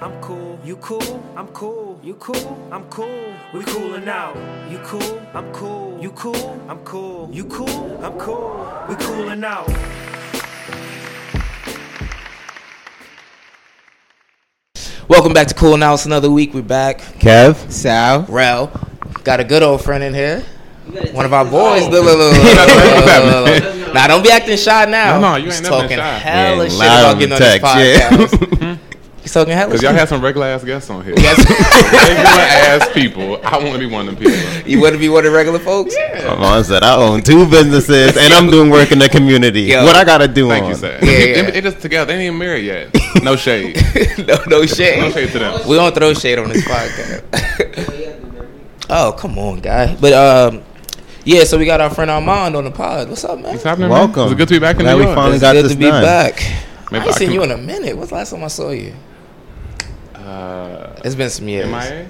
I'm cool. You cool, I'm cool. You cool, I'm cool. We coolin' out. You cool, I'm cool. You cool, I'm cool. You cool, I'm cool. We coolin' out. Welcome back to Cool Now. It's another week. We're back. Kev. Sal. Rel. Got a good old friend in here. One of our boys. Look, look, look, look, look, look, look, look. Nah, don't be acting shy now. No, no, you He's ain't never talking been shy. hella Yeah, shit loud about on getting on this podcast. He's talking hella Because y'all had some regular ass guests on here. Yes. regular ass people. I want to be one of them people. you want to be one of the regular folks? Lamont said, I own two businesses and I'm doing work in the community. Yo. what I got to do Thank on? you, sir. Yeah, They, yeah. they just together. They ain't even married yet. No shade. no, no shade. No shade to them. We don't throw shade on this podcast. oh, come on, guy. But um, yeah. So we got our friend Armand on the pod. What's up, man? What's happening, Welcome. Man? It's good to be back in Glad New we finally It's got good this to be done. back. Maybe I ain't I seen can- you in a minute. What's the last time I saw you? Uh, It's been some years. MIA?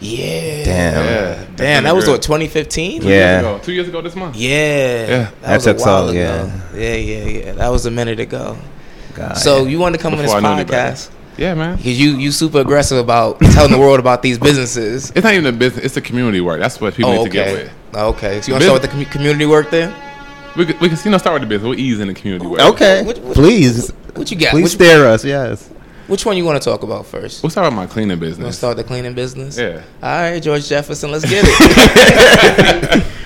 Yeah. Damn. Yeah. Damn, that was what 2015. Yeah. Years ago. Two years ago this month. Yeah. Yeah. That was That took a while so- ago. yeah. Yeah, yeah, yeah. That was a minute ago. God, So yeah. you wanted to come Before on this podcast Yeah, man. because you you super aggressive about telling the world about these businesses. It's not even a business. It's a community work. That's what people Oh, need to get okay. with. Okay. So you want to start with the commu- community work then? We could, we can you know start with the business. We'll ease in the community work. Okay. What- what- Please. What you got? Please Which, stare us, yes. Which one you want to talk about first? We'll start with my cleaning business. business. start the cleaning business? Yeah. All right, George Jefferson, let's get it.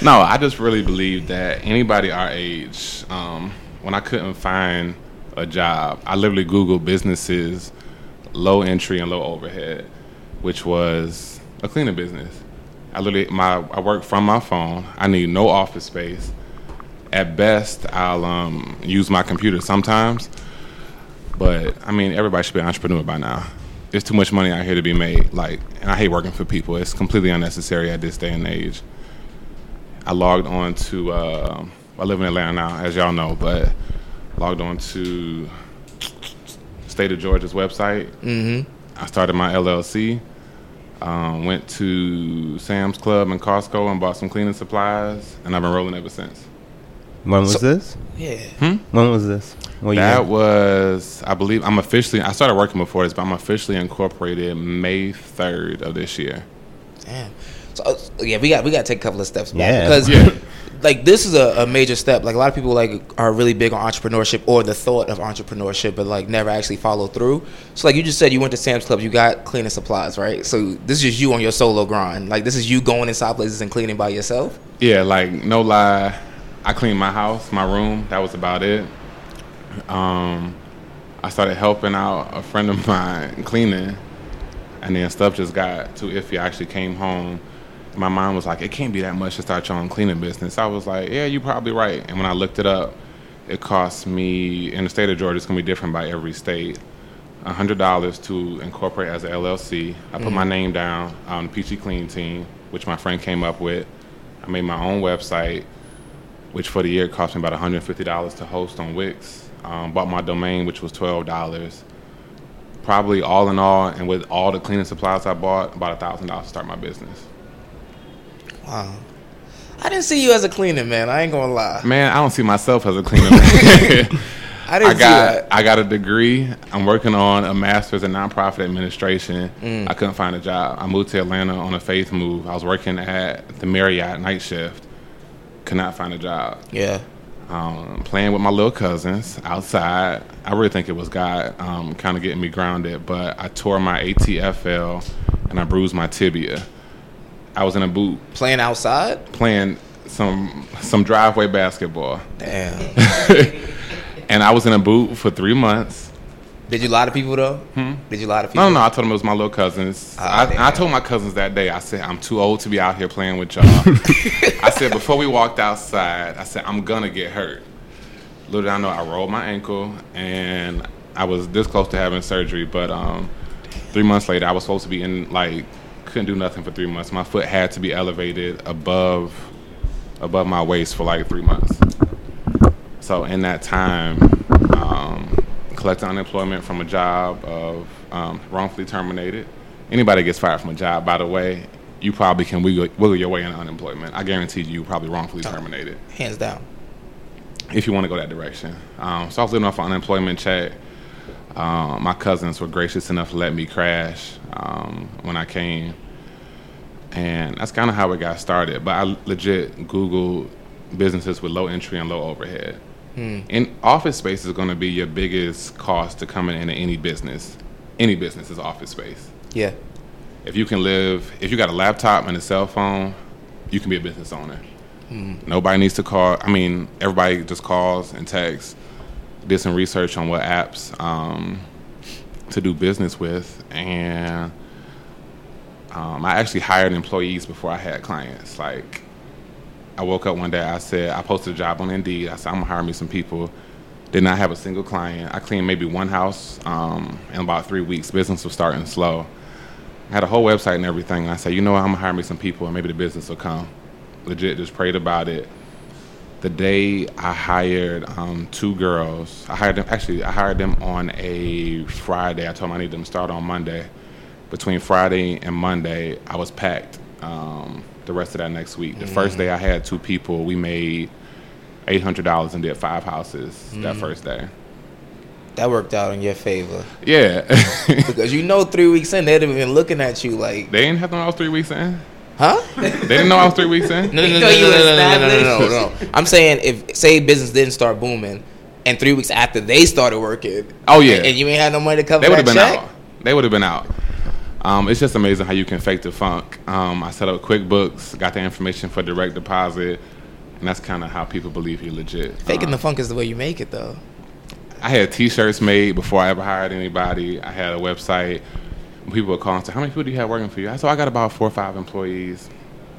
No, I just really believe that anybody our age, um, when I couldn't find a job, I literally Googled businesses, low entry and low overhead, which was a cleaning business. I literally my I work from my phone. I need no office space. At best, I'll um, use my computer sometimes. But I mean, everybody should be an entrepreneur by now. There's too much money out here to be made. Like, and I hate working for people. It's completely unnecessary at this day and age. I logged on to. Uh, I live in Atlanta now, as y'all know, but logged on to State of Georgia's website. Mm-hmm. I started my LLC. Um, went to Sam's Club and Costco and bought some cleaning supplies, and I've been rolling ever since. When was this? yeah. When was this? What year? That was, I believe, I'm officially. I started working before this, but I'm officially incorporated May 3rd of this year. Damn. So uh, yeah, we got we got to take a couple of steps back Yeah. because Yeah. like this is a, a major step. Like a lot of people like are really big on entrepreneurship or the thought of entrepreneurship, but like never actually follow through. So like you just said, you went to Sam's Club, you got cleaning supplies, right? So this is just you on your solo grind. Like this is you going inside places and cleaning by yourself. Yeah, like no lie, I cleaned my house, my room. That was about it. Um, I started helping out a friend of mine cleaning, and then stuff just got too iffy. I actually came home. My mom was like, "It can't be that much to start your own cleaning business." I was like, "Yeah, you're probably right." And when I looked it up, it cost me in the state of Georgia. It's gonna be different by every state. hundred dollars to incorporate as a LLC. I put my name down on the Peachy Clean team, which my friend came up with. I made my own website, which for the year cost me about one hundred fifty dollars to host on Wix. Um, bought my domain, which was twelve dollars. Probably all in all, and with all the cleaning supplies I bought, about a thousand dollars to start my business. Wow. I didn't see you as a cleaner, man. I ain't gonna lie. Man, I don't see myself as a cleaner. I didn't I see got. I got a degree. I'm working on a master's in nonprofit administration. Mm. I couldn't find a job. I moved to Atlanta on a faith move. I was working at the Marriott night shift. Could not find a job. Yeah. Um, playing with my little cousins outside. I really think it was God um, kind of getting me grounded, but I tore my ATFL and I bruised my tibia. I was in a boot Playing outside? playing some some driveway basketball, Damn. and I was in a boot for three months. Did you lie to people though? Did you lie to people? No, no, no. I told them it was my little cousins. Ah, I. I told my cousins that day. I said I'm too old to be out here playing with y'all. I said before we walked outside, I said I'm gonna get hurt. Little did I know, I rolled my ankle and I was this close to having surgery. But um, three months later, I was supposed to be in like couldn't do nothing for three months. My foot had to be elevated above above my waist for like three months. So in that time, um, collecting unemployment from a job of um, wrongfully terminated. Anybody gets fired from a job, by the way, you probably can wiggle, wiggle your way into unemployment. I guarantee you, you probably wrongfully terminated Hands down. if you want to go that direction. Um, so I was living off an unemployment check. Um, my cousins were gracious enough to let me crash um, when I came, and that's kind of how it got started. But I legit Googled businesses with low entry and low overhead. And office space is going to be your biggest cost to coming into any business. Any business is office space. Yeah. If you can live, if you got a laptop and a cell phone, you can be a business owner. Nobody needs to call. I mean, everybody just calls and texts. Did some research on what apps um, to do business with, and um, I actually hired employees before I had clients. Like, I woke up one day, I said, I posted a job on Indeed. I said, I'm gonna hire me some people. Did not have a single client. I cleaned maybe one house um, in about three weeks. Business was starting slow. I had a whole website and everything. And I said, you know what, I'm gonna hire me some people and maybe the business will come. Legit, just prayed about it. The day I hired um, two girls, I hired them. Actually, I hired them on a Friday. I told them I needed them to start on Monday. Between Friday and Monday, I was packed. Um, the rest of that next week. The first day I had two people. We made eight hundred dollars and did five houses that first day. That worked out in your favor. Yeah, Because you know three weeks in they'd have been looking at you like they didn't have to know I was three weeks in. Huh? They didn't know I was three weeks in. No, no, no, no, thought no, no, no, no, no, no, no. I'm saying if say business didn't start booming, and three weeks after they started working, Oh yeah, and you ain't had no money to cover they would have been check. out. They would have been out. Um, it's just amazing how you can fake the funk. Um, I set up QuickBooks, got the information for direct deposit, and that's kind of how people believe you're legit. Faking Um, the funk is the way you make it, though. I had T-shirts made before I ever hired anybody. I had a website. People would call and say, "How many people do you have working for you?" I said, "I got about four or five employees.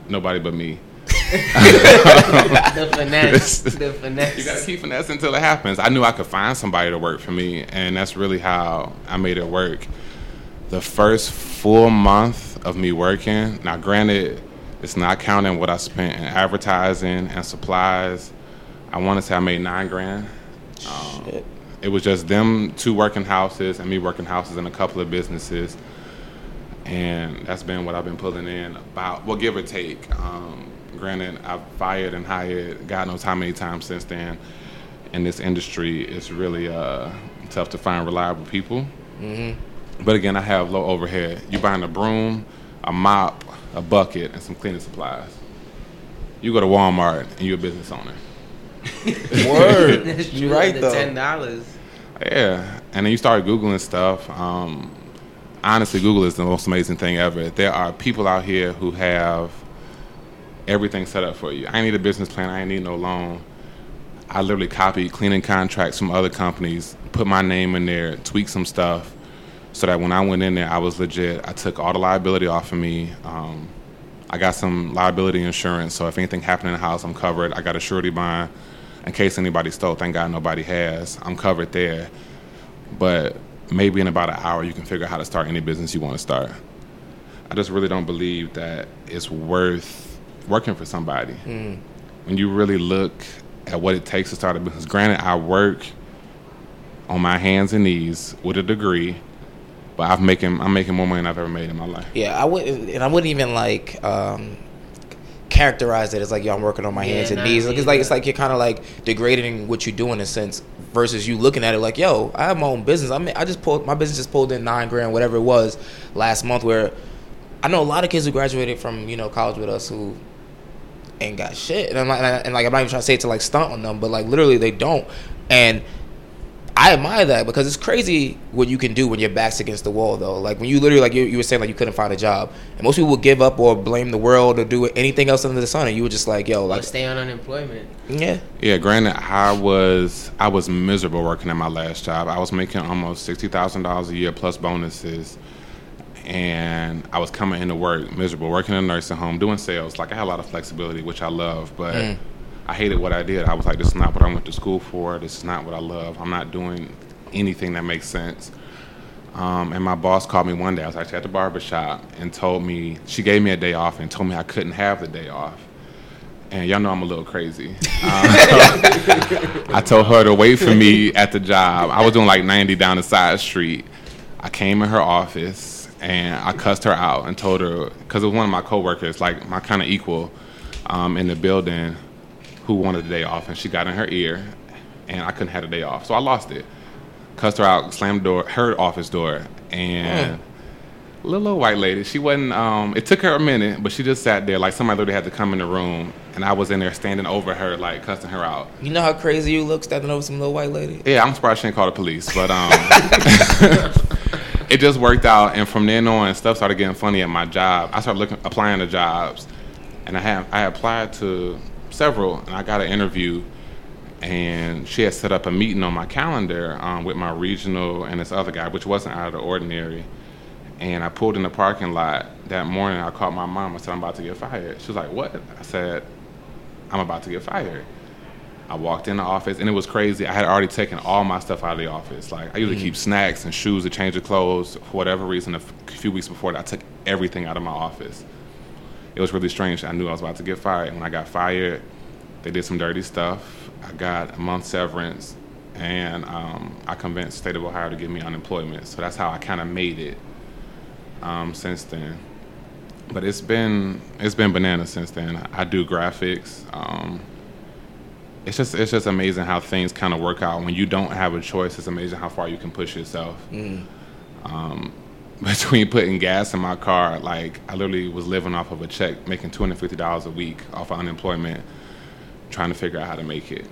Nobody but me." The finesse. the finesse. You gotta keep finesse until it happens. I knew I could find somebody to work for me, and that's really how I made it work. The first full month of me working, now granted, it's not counting what I spent in advertising and supplies. I want to say I made nine grand. Um, Shit. It was just them two working houses and me working houses in a couple of businesses, and that's been what I've been pulling in about, well, give or take. Um, granted, I've fired and hired God knows how many times since then. In this industry, it's really uh, tough to find reliable people. But again, I have low overhead. You buying a broom, a mop, a bucket, and some cleaning supplies. You go to Walmart and you're a business owner. Word. That's you true. right the though. ten dollars. Yeah, and then you start googling stuff. Um, honestly, Google is the most amazing thing ever. There are people out here who have everything set up for you. I need a business plan. I ain't need no loan. I literally copied cleaning contracts from other companies, put my name in there, tweak some stuff, so that when I went in there, I was legit. I took all the liability off of me. Um, I got some liability insurance, so if anything happened in the house, I'm covered. I got a surety bond in case anybody stole. Thank God nobody has. I'm covered there. But maybe in about an hour, you can figure out how to start any business you want to start. I just really don't believe that it's worth working for somebody. When you really look at what it takes to start a business, granted, I work on my hands and knees with a degree, but I'm making I'm making more money than I've ever made in my life. Yeah, I wouldn't, and I wouldn't even like um, characterize it as like, yo, I'm working on my Yeah, hands and knees. Like, it's like it's like you're kind of like degrading what you do in a sense, versus you looking at it like, yo, I have my own business. I mean, I just pulled my business just pulled in nine grand, whatever it was, last month. Where I know a lot of kids who graduated from you know college with us who ain't got shit. And I'm like, and, I, and like I'm not even trying to say it to like stunt on them, but like literally they don't. And I admire that because it's crazy what you can do when your back's against the wall, though. Like when you literally, like you, you were saying, like you couldn't find a job, and most people would give up or blame the world or do anything else under the sun, and you were just like, "Yo, Or like, stay on unemployment. yeah, Yeah, granted, I was I was miserable working at my last job. I was making almost sixty thousand dollars a year plus bonuses, and I was coming into work miserable, working in a nursing home, doing sales. Like I had a lot of flexibility, which I love, but Mm. I hated what I did. I was like, this is not what I went to school for. This is not what I love. I'm not doing anything that makes sense. Um, and my boss called me one day. I was actually at the barber shop and told me she gave me a day off and told me I couldn't have the day off. And y'all know I'm a little crazy. Um, I told her to wait for me at the job. I was doing like 90 down the side street. I came in her office and I cussed her out and told her because it was one of my coworkers, like my kind of equal um, in the building, who wanted the day off, and she got in her ear, and I couldn't have the day off, so I lost it. Cussed her out, slammed the door, her office door, and little old white lady. She wasn't. Um, it took her a minute, but she just sat there like somebody literally had to come in the room, and I was in there standing over her, like cussing her out. you know how crazy you look standing over some little white lady." Yeah, I'm surprised she didn't call the police, but um, it just worked out. And from then on, stuff started getting funny at my job. I started looking, applying to jobs, and I have I applied to several, and I got an interview. And she had set up a meeting on my calendar um, with my regional and this other guy, which wasn't out of the ordinary. And I pulled in the parking lot that morning. I called my mom. I said, "I'm about to get fired." She was like, "What?" I said, "I'm about to get fired." I walked in the office and it was crazy. I had already taken all my stuff out of the office. Like I usually keep snacks and shoes to change of clothes. For whatever reason, a f- few weeks before that, I took everything out of my office. It was really strange. I knew I was about to get fired. And when I got fired, they did some dirty stuff. I got a month severance, and um, I convinced the state of Ohio to give me unemployment. So that's how I kind of made it um, since then. But it's been it's been bananas since then. I do graphics. Um, it's just it's just amazing how things kind of work out when you don't have a choice. It's amazing how far you can push yourself. Um, between putting gas in my car, like I literally was living off of a check, making two hundred fifty dollars a week off of unemployment, trying to figure out how to make it.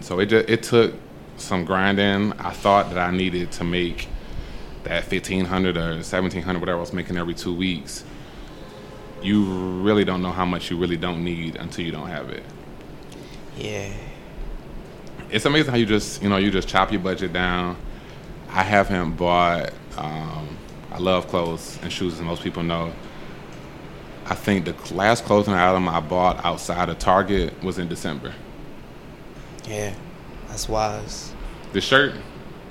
So it just, it took some grinding. I thought that I needed to make that fifteen hundred or seventeen hundred, whatever I was making every two weeks. You really don't know how much you really don't need until you don't have it. Yeah, it's amazing how you just you know you just chop your budget down. I haven't bought. Um, I love clothes and shoes, as most people know. I think the last clothing item I bought outside of Target was in December. yeah, that's wise. The shirt,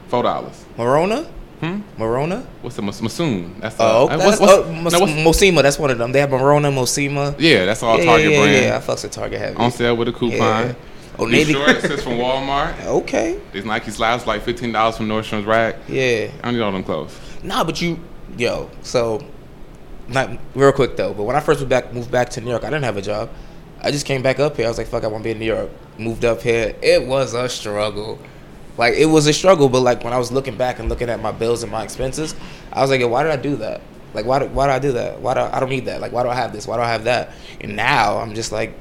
four dollars. Merona, hmm, Merona. What's the Mas- Masoon? That's Oh, uh, that's, what's, oh, what's, no, what's, Mossimo. That's one of them. They have Merona, Mossimo. yeah, that's all yeah, Target yeah, brand. Yeah, I fucks with Target heavy. On sale with a coupon. Oh, Navy. shorts is from Walmart. Okay. These Nike slides like fifteen dollars from Nordstrom's rack. Yeah. I don't need all them clothes. Nah, but you, yo. So, not real quick though. But when I first moved back, moved back to New York, I didn't have a job. I just came back up here. I was like, fuck, I want to be in New York. Moved up here. It was a struggle. Like it was a struggle, but like when I was looking back and looking at my bills and my expenses, I was like, why did I do that? Like why? do- Why do I do that? Why do I, I don't need that? Like why do I have this? Why do I have that? And now I'm just like,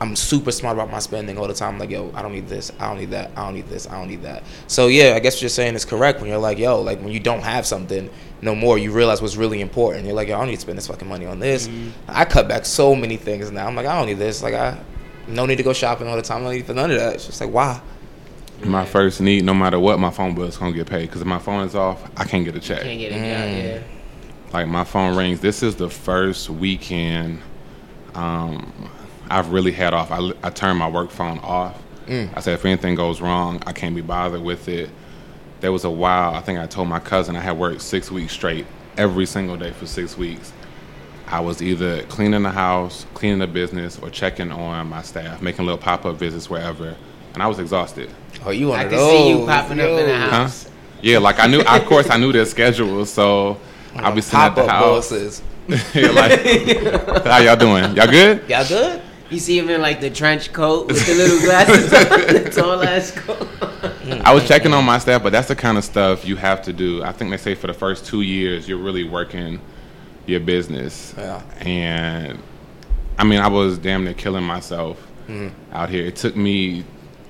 I'm super smart about my spending all the time. Like, yo, I don't need this. I don't need that. I don't need this. I don't need that. So yeah, I guess what you're saying is correct. When you're like, yo, like when you don't have something no more, you realize what's really important. You're like, yo, I don't need to spend this fucking money on this. I cut back so many things now. I'm like, I don't need this. Like, I no need to go shopping all the time. No need for none of that. It's just like, why? My first need, no matter what, my phone bill is gonna get paid. Because if my phone is off, I can't get a check. Can't get a job. Mm. Yeah. like my phone rings. This is the first weekend um, I've really had off. I, I turned my work phone off. Mm. I said, if anything goes wrong, I can't be bothered with it. There was a while, I think I told my cousin I had worked six weeks straight, every single day for six weeks. I was either cleaning the house, cleaning the business, or checking on my staff, making little pop up visits wherever. And I was exhausted. Oh, you one I of can see you popping up in the yo. Huh? house. Yeah, like I knew, of course, I knew their schedule, so I'll be sitting at the Pop-up house. bosses. Yeah, like, how y'all doing? Y'all good? Y'all good? You see him in like the trench coat with the little glasses on, the tall ass coat. I was checking on my staff, but that's the kind of stuff you have to do. I think they say for the first two years, you're really working your business. Yeah. And I mean, I was damn near killing myself Mhm. out here. It took me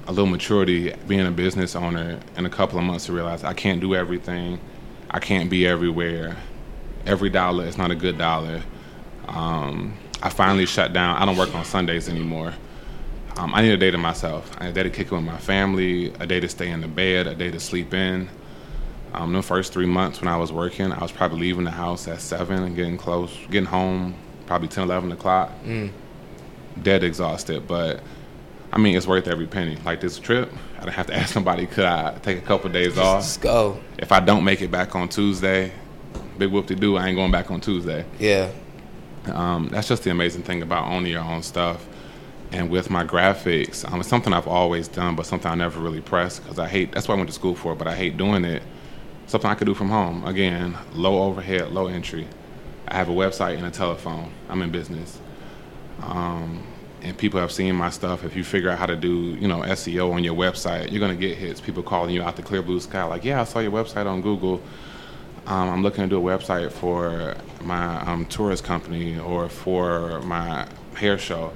a little maturity being a business owner in a couple of months to realize I can't do everything. I can't be everywhere. Every dollar is not a good dollar. Um, I finally shut down. I don't work on Sundays anymore. Um, I need a day to myself. I need a day to kick it with my family, a day to stay in the bed, a day to sleep in. Um, the first three months when I was working, I was probably leaving the house at 7 and getting close, getting home probably 10, 11 o'clock. Mm. Dead exhausted, but I mean, it's worth every penny. Like this trip, I didn't have to ask somebody, could I take a couple days off? Just go. If I don't make it back on Tuesday, big whoop to do, I ain't going back on Tuesday. Yeah. Um, that's just the amazing thing about owning your own stuff. And with my graphics, um, it's something I've always done, but something I never really pressed because I hate. That's what I went to school for, it, but I hate doing it. Something I could do from home. Again, low overhead, low entry. I have a website and a telephone. I'm in business, um, and people have seen my stuff. If you figure out how to do, you know, SEO on your website, you're gonna get hits. People calling you out the clear blue sky, like, "Yeah, I saw your website on Google. Um, I'm looking to do a website for my um, tourist company or for my hair show."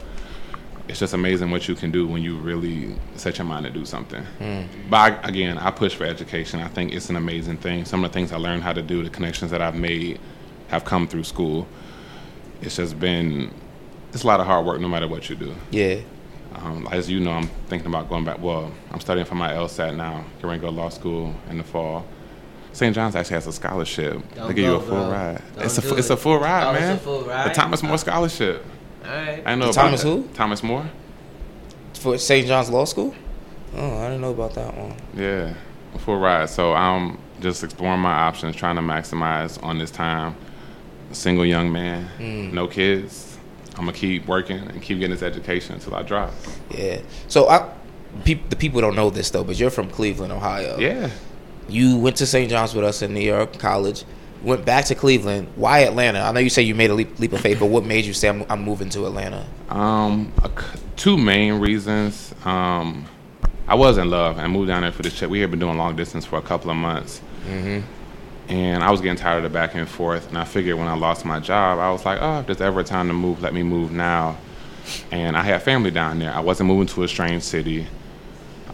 It's just amazing what you can do when you really set your mind to do something. Mm. But I, again, I push for education. I think it's an amazing thing. Some of the things I learned how to do, the connections that I've made, have come through school. It's just been, it's a lot of hard work no matter what you do. Yeah. Um, as you know, I'm thinking about going back. Well, I'm studying for my LSAT now. Going to go to law school in the fall. St. John's actually has a scholarship. Don't they give you a full bro. ride. Don't it's a do it's it. a full ride, Oh, it's a man. full The? Thomas More scholarship. All right. I know The about Thomas that. who? Thomas More. For St. John's Law School? Oh, I didn't know about that one. Yeah, a full ride. So I'm just exploring my options, trying to maximize on this time. A Single young man, Mm. no kids. I'm gonna keep working and keep getting this education until I drop. Yeah. So I, peop, the people don't know this though, but you're from Cleveland, Ohio. Yeah. You went to St. John's with us in New York College. Went back to Cleveland. Why Atlanta? I know you say you made a leap, leap of faith, but what made you say I'm, I'm moving to Atlanta? Um, two main reasons. Um, I was in love and moved down there for this trip. We had been doing long distance for a couple of months. Mm-hmm. And I was getting tired of the back and forth. And I figured when I lost my job, I was like, oh, if there's ever a time to move, let me move now. And I had family down there. I wasn't moving to a strange city.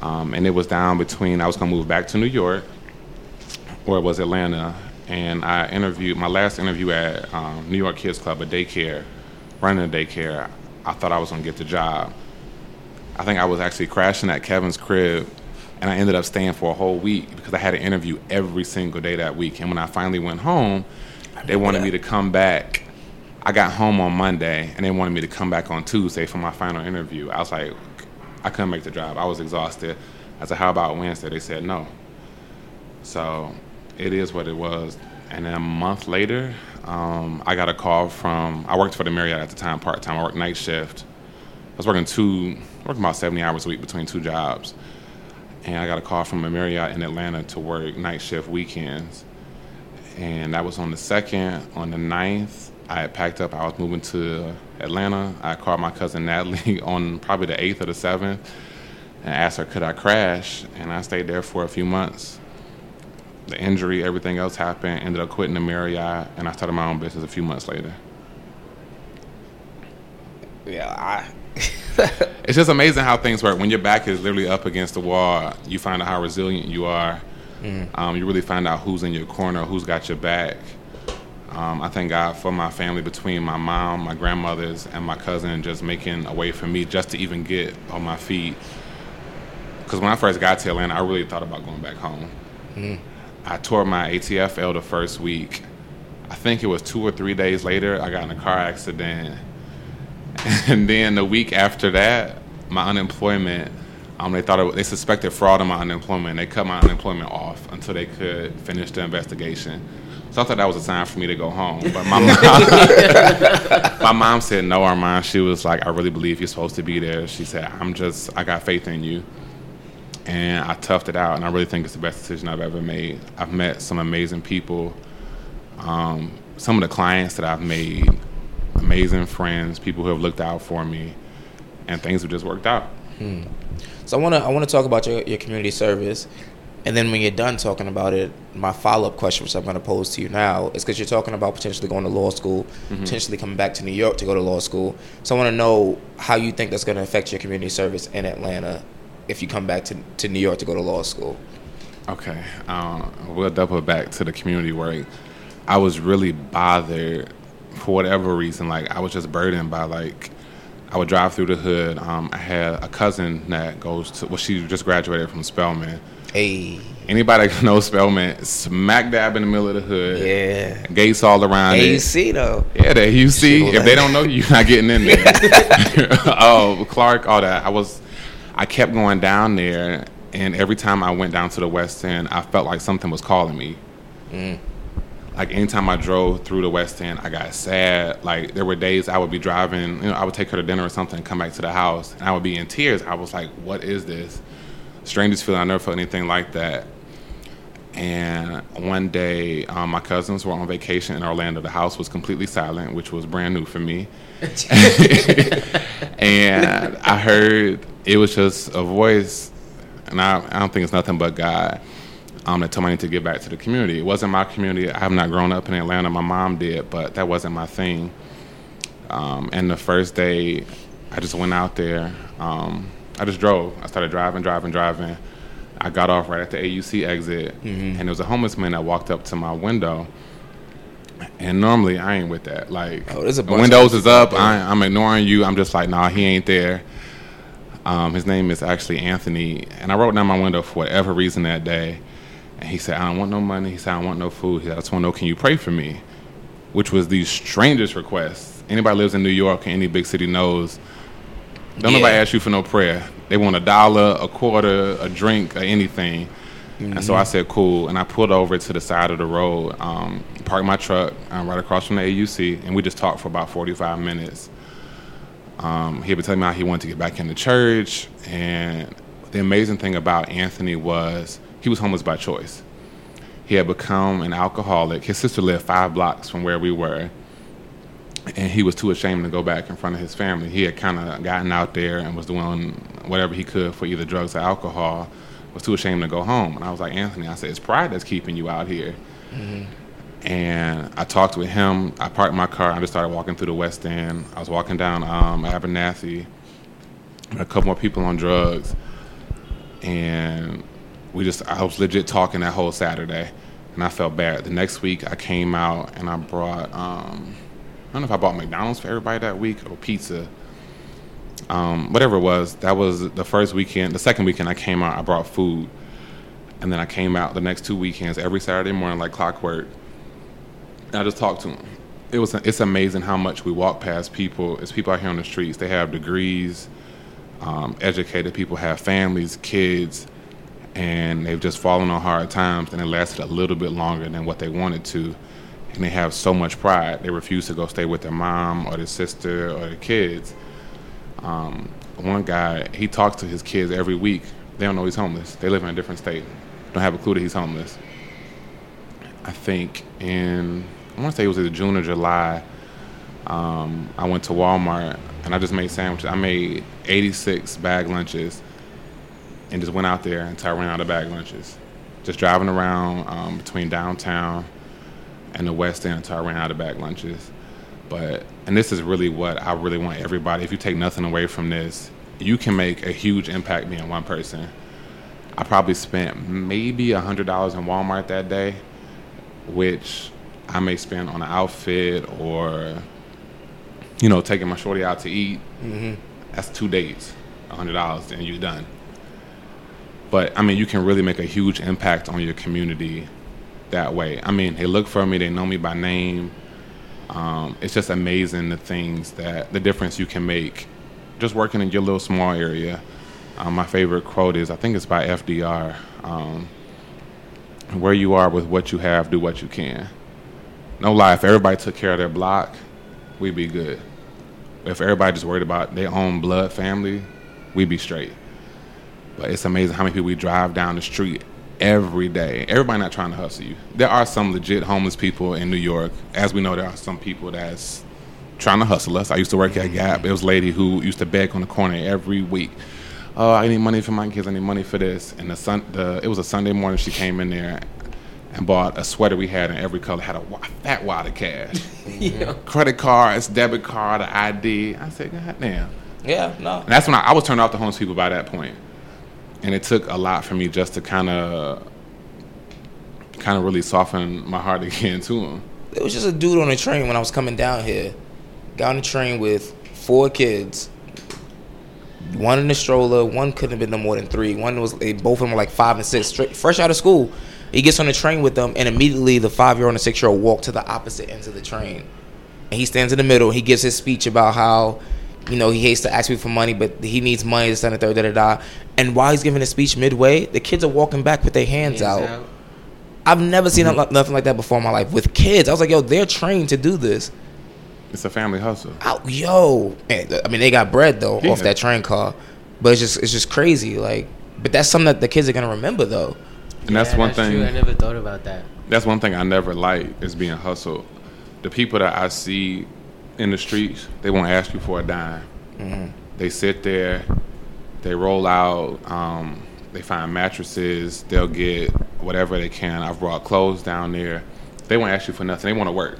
Um, and it was down between, I was going to move back to New York or it was Atlanta. And I interviewed, my last interview at um, New York Kids Club, a daycare, running a daycare. I thought I was going to get the job. I think I was actually crashing at Kevin's crib, and I ended up staying for a whole week because I had an interview every single day that week. And when I finally went home, they wanted me to come back. I got home on Monday, and they wanted me to come back on Tuesday for my final interview. I was like, I couldn't make the drive. I was exhausted. I said, How about Wednesday? They said no. So it is what it was. And then a month later, um, I got a call from, I worked for the Marriott at the time part time. I worked night shift. I was working two, working about 70 hours a week between two jobs. And I got a call from a Marriott in Atlanta to work night shift weekends. And that was on the second. On the ninth, I had packed up. I was moving to Atlanta. I called my cousin Natalie on probably the eighth or the seventh and asked her, could I crash? And I stayed there for a few months. The injury, everything else happened. Ended up quitting the Marriott, and I started my own business a few months later. Yeah, I. It's just amazing how things work. When your back is literally up against the wall, you find out how resilient you are. Mhm. Um, you really find out who's in your corner, who's got your back. Um, I thank God for my family between my mom, my grandmothers, and my cousin just making a way for me just to even get on my feet. Because when I first got to Atlanta, I really thought about going back home. Mhm. I tore my ATFL the first week. I think it was two or three days later, I got in a car accident. And then the week after that, my unemployment, um, they thought it, they suspected fraud on my unemployment. They cut my unemployment off until they could finish the investigation. So I thought that was a sign for me to go home. But my mom, my mom said no, Armand. She was like, I really believe you're supposed to be there. She said, I'm just, I got faith in you. And I toughed it out, and I really think it's the best decision I've ever made. I've met some amazing people. Um, some of the clients that I've made, amazing friends, people who have looked out for me, and things have just worked out. Hmm. So I want to I want to talk about your, your community service. And then when you're done talking about it, my follow up question, which I'm going to pose to you now, is because you're talking about potentially going to law school, Mhm. potentially coming back to New York to go to law school. So I want to know how you think that's going to affect your community service in Atlanta if you come back to, to New York to go to law school. Okay, um, we'll double back to the community work. I was really bothered for whatever reason. Like I was just burdened by like I would drive through the hood. Um, I had a cousin that goes to well, she just graduated from Spelman. Hey, anybody that knows Spelman, smack dab in the middle of the hood. Yeah, gates all around it. AUC though. Yeah, the. Shit, If they don't know you, you're not getting in there. oh, Clark, all that. I was, I kept going down there, and every time I went down to the West End, I felt like something was calling me. Mm. Like anytime I drove through the West End, I got sad. Like there were days I would be driving, you know, I would take her to dinner or something, come back to the house, and I would be in tears. I was like, "What is this?" Strangest feeling. I never felt anything like that. And one day, um, my cousins were on vacation in Orlando. The house was completely silent, which was brand new for me. and I heard it was just a voice, and I, I don't think it's nothing but God um, that told me I need to get back to the community. It wasn't my community. I have not grown up in Atlanta. My mom did, but that wasn't my thing. Um, and the first day, I just went out there. Um, I just drove. I started driving, driving, driving. I got off right at the AUC exit, and there was a homeless man that walked up to my window. And normally I ain't with that. Like, Oh, windows is up. I, I'm ignoring you. I'm just like, nah, he ain't there. Um, his name is actually Anthony, and I wrote down my window for whatever reason that day. And he said, I don't want no money. He said, I don't want no food. He said, I just want to know, can you pray for me? Which was the strangest request. Anybody lives in New York or any big city knows. Don't Yeah. nobody ask you for no prayer. They want a dollar, a quarter, a drink, or anything. And so I said, cool. And I pulled over to the side of the road, um, parked my truck uh, right across from the AUC, and we just talked for about 45 minutes. Um, he had been telling me how he wanted to get back into church. And the amazing thing about Anthony was he was homeless by choice. He had become an alcoholic. His sister lived five blocks from where we were. And he was too ashamed to go back in front of his family. He had kind of gotten out there and was doing whatever he could for either drugs or alcohol, was too ashamed to go home. And I was like, Anthony, I said, it's pride that's keeping you out here. And I talked with him. I parked my car. I just started walking through the West End. I was walking down um, Abernathy. A couple more people on drugs, and we just I was legit talking that whole Saturday, and I felt bad. The next week I came out and I brought um, I don't know if I bought McDonald's for everybody that week or pizza. Um, whatever it was, that was the first weekend. The second weekend I came out, I brought food, and then I came out the next two weekends every Saturday morning like clockwork. I just talked to them. It was it's amazing how much we walk past people. It's people out here on the streets. They have degrees, um, educated people have families, kids, and they've just fallen on hard times, and it lasted a little bit longer than what they wanted to. And they have so much pride, they refuse to go stay with their mom or their sister or their kids. Um, one guy, he talks to his kids every week. They don't know he's homeless. They live in a different state. Don't have a clue that he's homeless. I think in I want to say it was either June or July. Um, I went to Walmart and I just made sandwiches. I made 86 bag lunches and just went out there until I ran out of bag lunches. Just driving around um, between downtown and the West End until I ran out of bag lunches. But and this is really what I really want everybody. If you take nothing away from this, you can make a huge impact being one person. I probably spent maybe a hundred dollars in Walmart that day, which I may spend on an outfit or, you know, taking my shorty out to eat. Mhm. That's two dates, a hundred dollars, and you're done. But I mean, you can really make a huge impact on your community that way. I mean, they look for me, they know me by name. Um, it's just amazing the things that the difference you can make just working in your little small area. Um, my favorite quote is I think it's by FDR. Um, where you are with what you have, do what you can. No lie, if everybody took care of their block, we'd be good. If everybody just worried about their own blood family, we'd be straight. But it's amazing how many people we drive down the street every day. Everybody not trying to hustle you. There are some legit homeless people in New York. As we know, there are some people that's trying to hustle us. I used to work at Gap. It was a lady who used to beg on the corner every week. oh, I need money for my kids. I need money for this. And the sun, the it was a Sunday morning. She came in there and bought a sweater we had in every color. Had a fat wad of cash, credit cards, debit card, ID. I said, God damn. Yeah, no. And that's when I, I was turned off the homeless people by that point. And it took a lot for me just to kind of, kind of really soften my heart again to them. It was just a dude on a train when I was coming down here. Got on the train with four kids. One in the stroller. One couldn't have been no more than three. One was they, both of them were like five and six, straight, fresh out of school. He gets on the train with them, and immediately the five year old and six year old walk to the opposite ends of the train. And he stands in the middle. He gives his speech about how, you know, he hates to ask people for money, but he needs money to send a third, da da da. And while he's giving his speech midway, the kids are walking back with their hands, Hands out. out. I've never seen no- mm-hmm. nothing like that before in my life with kids. I was like, yo, they're trained to do this. It's a family hustle. Out, yo, Man, uh, I mean, they got bread though Yeah. off that train car, but it's just it's just crazy. Like, but that's something that the kids are gonna remember though. And that's Yeah, one thing. True. I never thought about that. That's one thing I never liked is being hustled. The people that I see in the streets, they won't ask you for a dime. They sit there, they roll out, um, they find mattresses, they'll get whatever they can. I've brought clothes down there. They won't ask you for nothing. They want to work.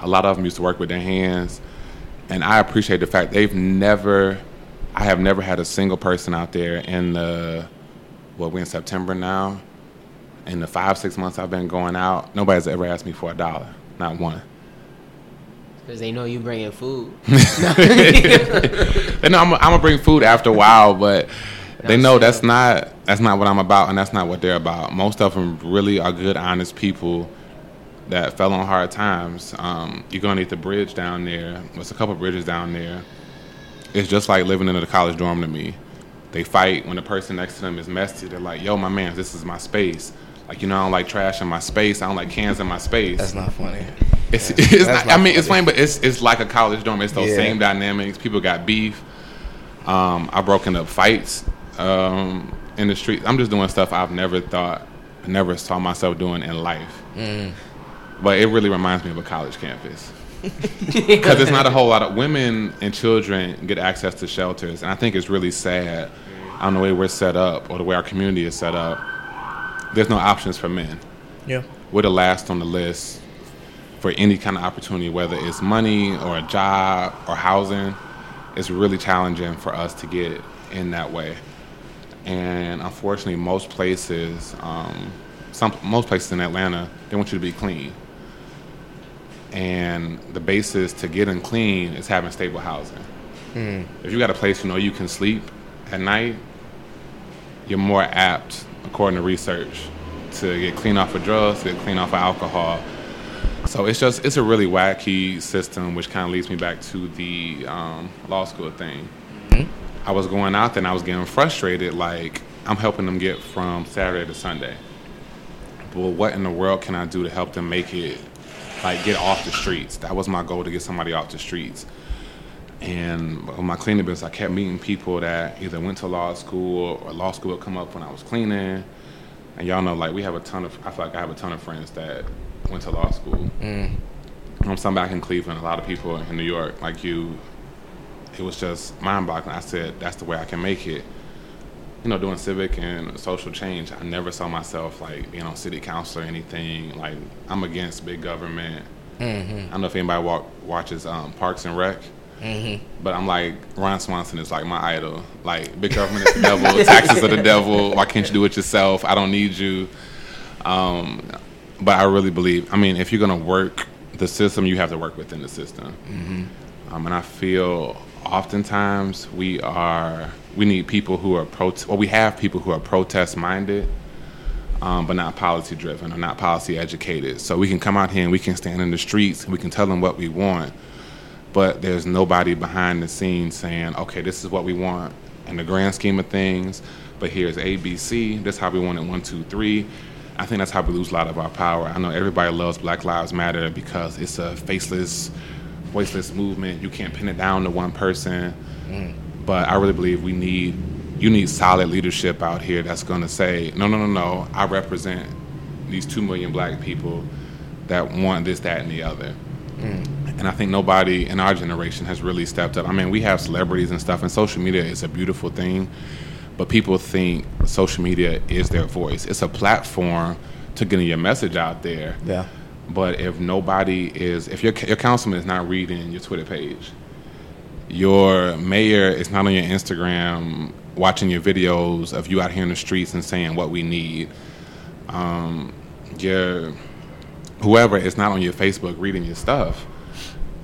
A lot of them used to work with their hands, and I appreciate the fact they've never. I have never had a single person out there in the. Well, we're in September now in the five six months I've been going out, nobody's ever asked me for a dollar, not one. Because they know you bringing food. They know I'm, I'm gonna bring food after a while, but they know that's not that's not what I'm about, and that's not what they're about. Most of them really are good, honest people that fell on hard times. Um, you're gonna need the bridge down there. There's a couple bridges down there. It's just like living in a college dorm to me. They fight when the person next to them is messy. They're like, "Yo, my man, this is my space." Like you know, I don't like trash in my space. I don't like cans in my space. That's not funny. It's, it's That's not, I not mean, it's funny. funny, but it's it's like a college dorm. It's those Yeah. same dynamics. People got beef. Um, I've broken up fights um, in the street. I'm just doing stuff I've never thought, never saw myself doing in life. Mm. But it really reminds me of a college campus because it's not a whole lot of women and children get access to shelters, and I think it's really sad on the way we're set up or the way our community is set up. There's no options for men Yeah. we're the last on the list for any kind of opportunity, whether it's money or a job or housing. It's really challenging for us to get in that way. And unfortunately, most places, um, some most places in Atlanta, they want you to be clean. And the basis to getting clean is having stable housing. If you got a place you know you can sleep at night, you're more apt, according to research, to get clean off of drugs, to get clean off of alcohol. So it's just it's a really wacky system, which kind of leads me back to the um, law school thing. I was going out there and I was getting frustrated, like I'm helping them get from Saturday to Sunday. Well, what in the world can I do to help them make it, like get off the streets? That was my goal to get somebody off the streets. And my cleaning business, I kept meeting people that either went to law school or law school would come up when I was cleaning. And y'all know, like, we have a ton of, I feel like I have a ton of friends that went to law school. I'm some back in Cleveland, a lot of people in New York, like you. It was just mind boggling. I said, that's the way I can make it. You know, doing civic and social change, I never saw myself like being on city council or anything. Like, I'm against big government. I don't know if anybody walk, watches um, Parks and Rec. But I'm like Ron Swanson is like my idol. Like big government is the devil, taxes are the devil. Why can't you do it yourself? I don't need you. Um, but I really believe. I mean, if you're gonna work the system, you have to work within the system. Um, and I feel oftentimes we are we need people who are pro. Well, we have people who are protest minded. Um, but not policy driven or not policy educated. So we can come out here and we can stand in the streets and we can tell them what we want but there's nobody behind the scenes saying, okay, this is what we want in the grand scheme of things, but here's A, B, C, this is how we want it, one, two, three. I think that's how we lose a lot of our power. I know everybody loves Black Lives Matter because it's a faceless, voiceless movement. You can't pin it down to one person. Mm. But I really believe we need, you need solid leadership out here that's gonna say, no, no, no, no, I represent these two million black people that want this, that, and the other. And I think nobody in our generation has really stepped up. I mean, we have celebrities and stuff, and social media is a beautiful thing, but people think social media is their voice. It's a platform to getting your message out there. Yeah. But if nobody is, if your your councilman is not reading your Twitter page, your mayor is not on your Instagram watching your videos of you out here in the streets and saying what we need, um, your whoever is not on your Facebook reading your stuff.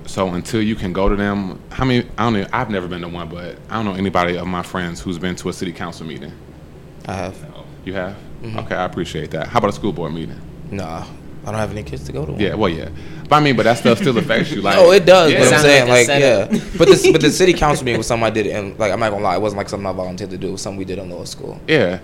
So until you can go to them, how many? I don't know. I've never been to one, but I don't know anybody of my friends who's been to a city council meeting. I have. You have? Mm-hmm. Okay, I appreciate that. How about a school board meeting? Nah, I don't have any kids to go to. one. Yeah, well, yeah. But I mean, but that stuff still affects you. Like, oh, it does. Yeah. But I'm saying, like like, yeah. but this, but the city council meeting was something I did, and like, I'm not gonna lie, it wasn't like something I volunteered to do. It was something we did in lower school. Yeah.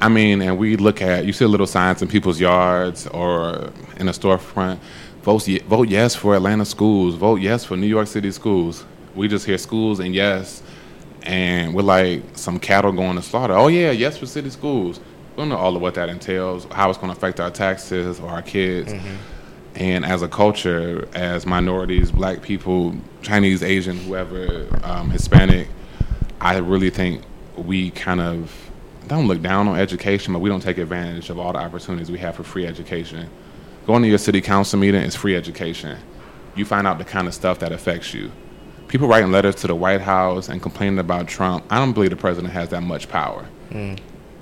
I mean, and we look at you see little signs in people's yards or in a storefront. Vote vote yes for Atlanta schools. Vote yes for New York City schools. We just hear schools and yes, and we're like some cattle going to slaughter. Oh yeah, yes for city schools. We don't know all of what that entails, how it's going to affect our taxes or our kids. And as a culture, as minorities, black people, Chinese, Asian, whoever, um, Hispanic, I really think we kind of don't look down on education, but we don't take advantage of all the opportunities we have for free education. Going to your city council meeting is free education. You find out the kind of stuff that affects you. People writing letters to the White House and complaining about Trump, I don't believe the president has that much power.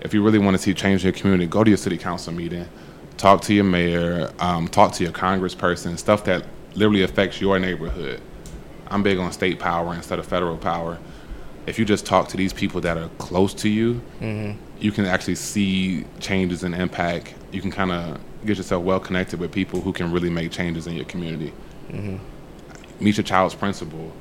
If you really want to see change in your community, go to your city council meeting, talk to your mayor, um, talk to your congressperson, stuff that literally affects your neighborhood. I'm big on state power instead of federal power. If you just talk to these people that are close to you, you can actually see changes and impact. You can kind of get yourself well connected with people who can really make changes in your community. Meet your child's principal.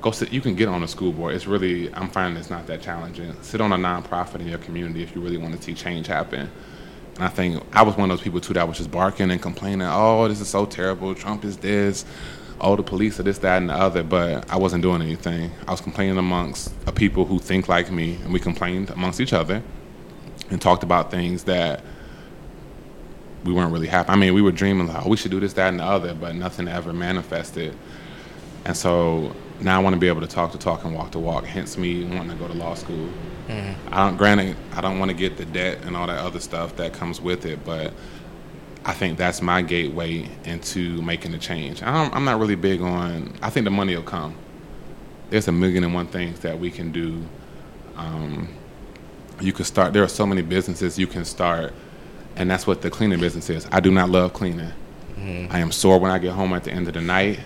Go sit. You can get on a school board. It's really. I'm finding it's not that challenging. Sit on a nonprofit in your community if you really want to see change happen. And I think I was one of those people too that was just barking and complaining. Oh, this is so terrible. Trump is this. Oh, the police are this, that, and the other. But I wasn't doing anything. I was complaining amongst a people who think like me, and we complained amongst each other and talked about things that we weren't really happy. I mean, we were dreaming like, oh, we should do this, that, and the other, but nothing ever manifested. And so now I want to be able to talk to talk and walk to walk. Hence me wanting to go to law school. Mm-hmm. I don't. Granted, I don't want to get the debt and all that other stuff that comes with it, but I think that's my gateway into making the change. I'm not really big on. I think the money will come. There's a million and one things that we can do. Um, you can start. There are so many businesses you can start, and that's what the cleaning business is. I do not love cleaning. I am sore when I get home at the end of the night.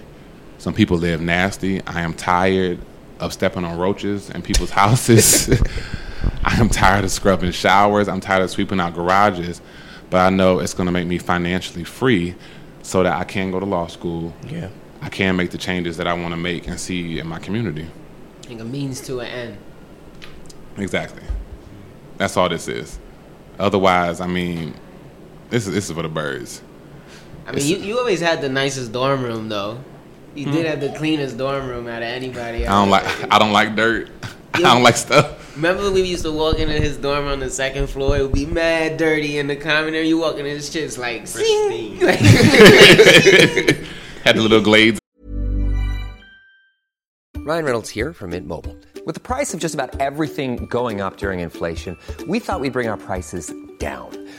Some people live nasty. I am tired of stepping on roaches in people's houses. I am tired of scrubbing showers. I'm tired of sweeping out garages. But I know it's going to make me financially free so that I can go to law school. Yeah. I can make the changes that I want to make and see in my community. Like a means to an end. Exactly. That's all this is. Otherwise, I mean, this is this is for the birds. I mean, you, you always had the nicest dorm room though. You did have the cleanest dorm room out of anybody. Hmm. I don't like I don't like dirt. I don't like stuff. Remember when we used to walk into his dorm on the second floor? It would be mad dirty in the common area. You walk in, his shit's like, sing. Like, Had the little glades. Ryan Reynolds here from Mint Mobile. With the price of just about everything going up during inflation, we thought we'd bring our prices down.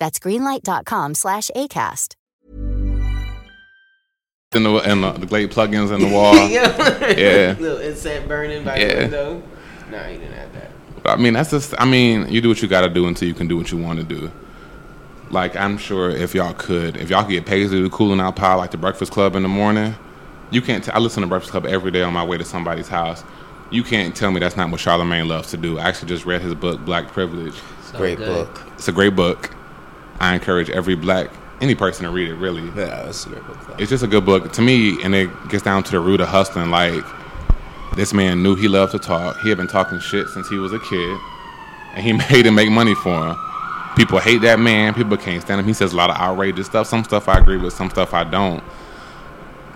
That's greenlight.com slash ACAST. In the, and the, the Glade plugins in the wall. yeah. yeah. Little incense burning by Yeah. the window. No, you didn't have that. I mean, that's just. I mean, you do what you got to do until you can do what you want to do. Like I'm sure if y'all could, if y'all could get paid to do cooling out pile like the Breakfast Club in the morning, you can't. T- I listen to Breakfast Club every day on my way to somebody's house. You can't tell me that's not what Charlemagne loves to do. I actually just read his book, Black Privilege. So Great good. book. It's a great book. I encourage every black any person to read it. Really, yeah, it's a great book. it's just a good book to me, and it gets down to the root of hustling. Like this man knew he loved to talk. He had been talking shit since he was a kid, and he made it make money for him. People hate that man. People can't stand him. He says a lot of outrageous stuff. Some stuff I agree with. Some stuff I don't.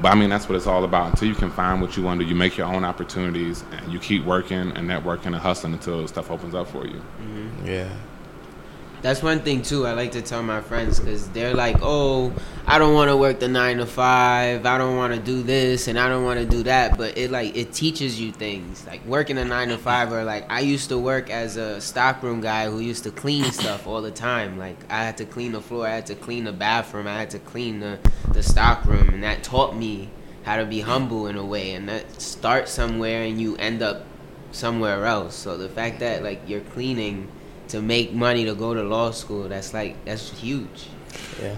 But I mean, that's what it's all about. Until you can find what you want to do, you make your own opportunities, and you keep working and networking and hustling until stuff opens up for you. Mm-hmm. Yeah. That's one thing too. I like to tell my friends because they're like, "Oh, I don't want to work the nine to five. I don't want to do this, and I don't want to do that." But it like it teaches you things. Like working a nine to five, or like I used to work as a stockroom guy who used to clean stuff all the time. Like I had to clean the floor, I had to clean the bathroom, I had to clean the the stockroom, and that taught me how to be humble in a way. And that start somewhere, and you end up somewhere else. So the fact that like you're cleaning to make money to go to law school, that's like that's huge. Yeah.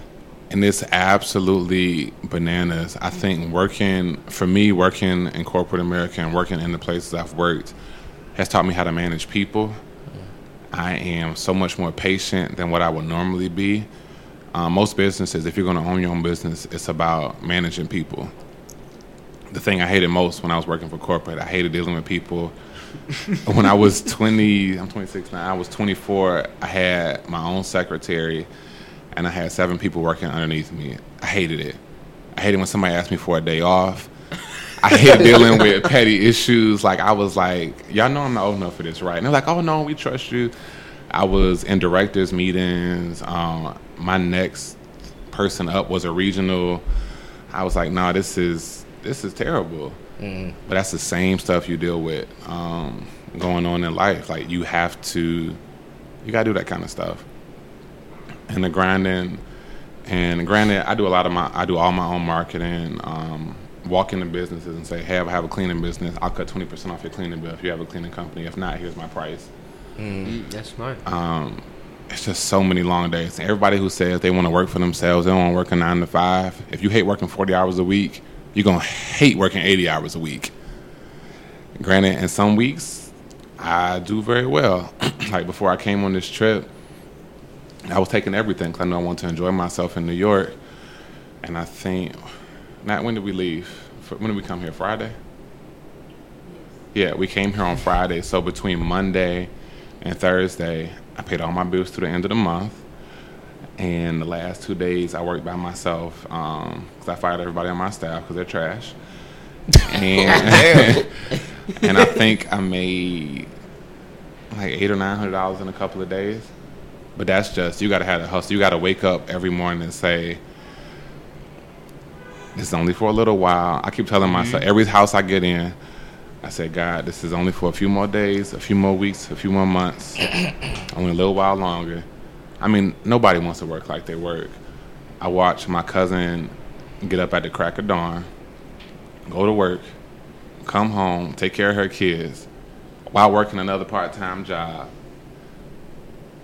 and it's absolutely bananas. I think working for me, working in corporate America and working in the places I've worked has taught me how to manage people. I am so much more patient than what I would normally be. Um, most businesses, if you're going to own your own business, it's about managing people. The thing I hated most when I was working for corporate, I hated dealing with people. when I was 20, I'm 26 now. I was 24. I had my own secretary, and I had seven people working underneath me. I hated it. I hated when somebody asked me for a day off. I hate dealing with petty issues. Like I was like, y'all know I'm not old enough for this, right? And they're like, oh no, we trust you. I was in directors meetings. Um, my next person up was a regional. I was like, nah, this is this is terrible. Mm. But that's the same stuff you deal with um, going on in life. Like you have to, you gotta do that kind of stuff. And the grinding, and granted, I do a lot of my, I do all my own marketing. Um, walk into businesses and say, "Hey, I have a cleaning business. I'll cut twenty percent off your cleaning bill if you have a cleaning company. If not, here's my price." Mm, that's smart. Um, it's just so many long days. And everybody who says they want to work for themselves, they don't want to work a nine to five. If you hate working forty hours a week, you're gonna hate working eighty hours a week. Granted, in some weeks, I do very well. like before I came on this trip, I was taking everything because I know I want to enjoy myself in New York. And I think, not when did we leave? When did we come here? Friday. Yeah, we came here on Friday. So between Monday and Thursday, I paid all my bills to the end of the month. And the last two days, I worked by myself um, because I fired everybody on my staff because they're trash. And, and I think I made like eight or nine hundred dollars in a couple of days. But that's just you got to have a hustle. You got to wake up every morning and say, "This is only for a little while." I keep telling mm-hmm. myself every house I get in, I say, "God, this is only for a few more days, a few more weeks, a few more months, only a little while longer." I mean, nobody wants to work like they work. I watch my cousin get up at the crack of dawn, go to work, come home, take care of her kids, while working another part-time job.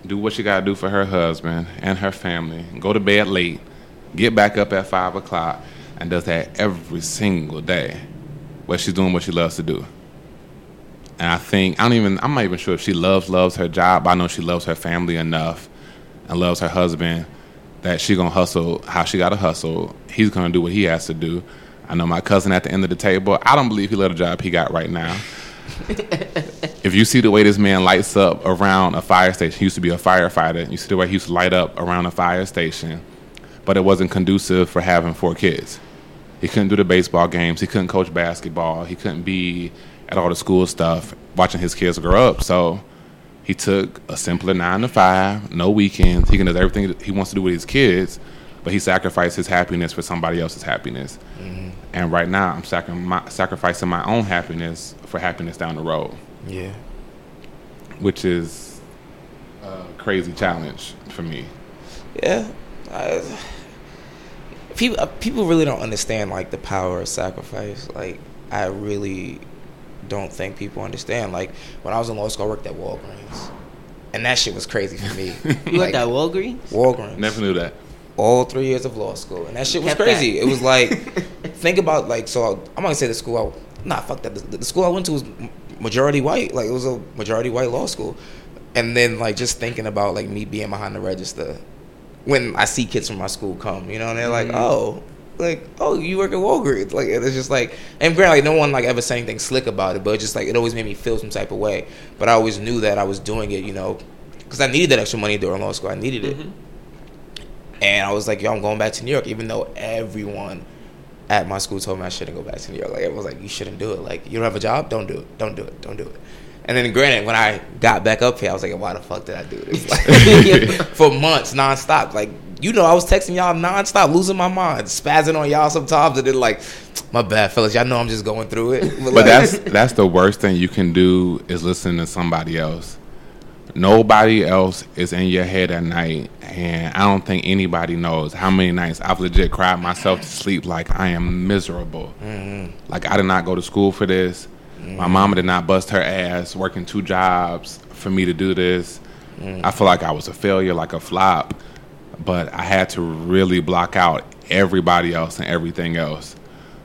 Do what she gotta do for her husband and her family. Go to bed late, get back up at five o'clock, and does that every single day. Where she's doing what she loves to do. And I think I don't even I'm not even sure if she loves loves her job. I know she loves her family enough and loves her husband that she gonna hustle how she gotta hustle. He's gonna do what he has to do. I know my cousin at the end of the table. I don't believe he let a job he got right now. if you see the way this man lights up around a fire station, he used to be a firefighter. You see the way he used to light up around a fire station, but it wasn't conducive for having four kids. He couldn't do the baseball games. He couldn't coach basketball. He couldn't be at all the school stuff, watching his kids grow up. So he took a simpler nine to five, no weekends. He can do everything he wants to do with his kids, but he sacrificed his happiness for somebody else's happiness. Mhm. And right now, I'm sacri- my, sacrificing my own happiness for happiness down the road. Yeah. Which is a crazy challenge for me. Yeah. I, people uh, people really don't understand like the power of sacrifice. Like I really don't think people understand. Like when I was in law school, I worked at Walgreens, and that shit was crazy for me. You like, worked at Walgreens? Walgreens. Never knew that. All three years of law school, and that shit was Kept crazy. that. It was like, think about like so. I'm gonna say the school. I, nah, fuck that. The, the school I went to was majority white. Like it was a majority white law school, and then like just thinking about like me being behind the register when I see kids from my school come, you know, and they're like, Mhm. oh, like, oh, you work at Walgreens. Like, it's just like, and granted, like, no one like ever said anything slick about it, but just like, it always made me feel some type of way. But I always knew that I was doing it, you know, because I needed that extra money during law school. I needed it. Mm-hmm. And I was like, yo, I'm going back to New York, even though everyone at my school told me I shouldn't go back to New York. Like, everyone was like, you shouldn't do it. Like, you don't have a job? Don't do it. Don't do it. Don't do it. And then, granted, when I got back up here, I was like, why the fuck did I do this? Like, for months, nonstop. Like, you know, I was texting y'all nonstop, losing my mind, spazzing on y'all sometimes, and then like, my bad, fellas. Y'all know I'm just going through it. But like- that's that's the worst thing you can do is listen to somebody else. Nobody else is in your head at night, and I don't think anybody knows how many nights I've legit cried myself to sleep like I am miserable. Mhm. Like I did not go to school for this. My mama did not bust her ass working two jobs for me to do this. I feel like I was a failure, like a flop. But I had to really block out everybody else and everything else.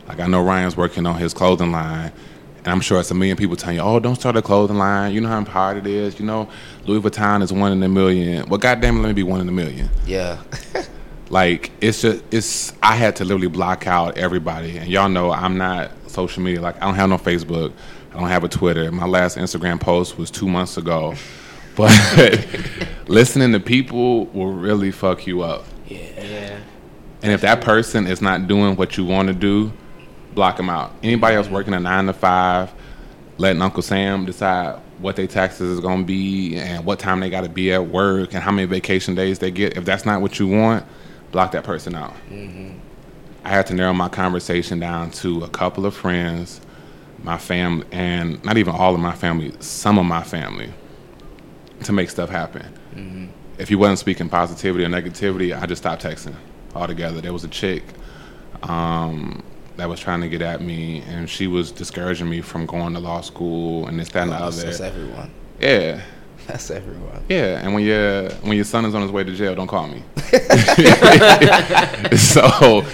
Like I know Ryan's working on his clothing line, and I'm sure it's a million people telling you, "Oh, don't start a clothing line. You know how hard it is. You know, Louis Vuitton is one in a million. Well, goddamn, it, let me be one in a million. Yeah. Like it's just it's. I had to literally block out everybody, and y'all know I'm not social media. Like I don't have no Facebook. I don't have a Twitter. My last Instagram post was two months ago. But listening to people will really fuck you up. Yeah. And if that person is not doing what you want to do, block them out. Anybody else working a nine to five, letting Uncle Sam decide what their taxes is going to be and what time they got to be at work and how many vacation days they get. If that's not what you want, block that person out. Mhm. I had to narrow my conversation down to a couple of friends, my family, and not even all of my family, some of my family, to make stuff happen. Mhm. If you wasn't speaking positivity or negativity, I just stopped texting altogether. There was a chick um, that was trying to get at me, and she was discouraging me from going to law school and this, that, and the other. that's everyone. Yeah. That's everyone. Yeah, and when your when your son is on his way to jail, don't call me. so,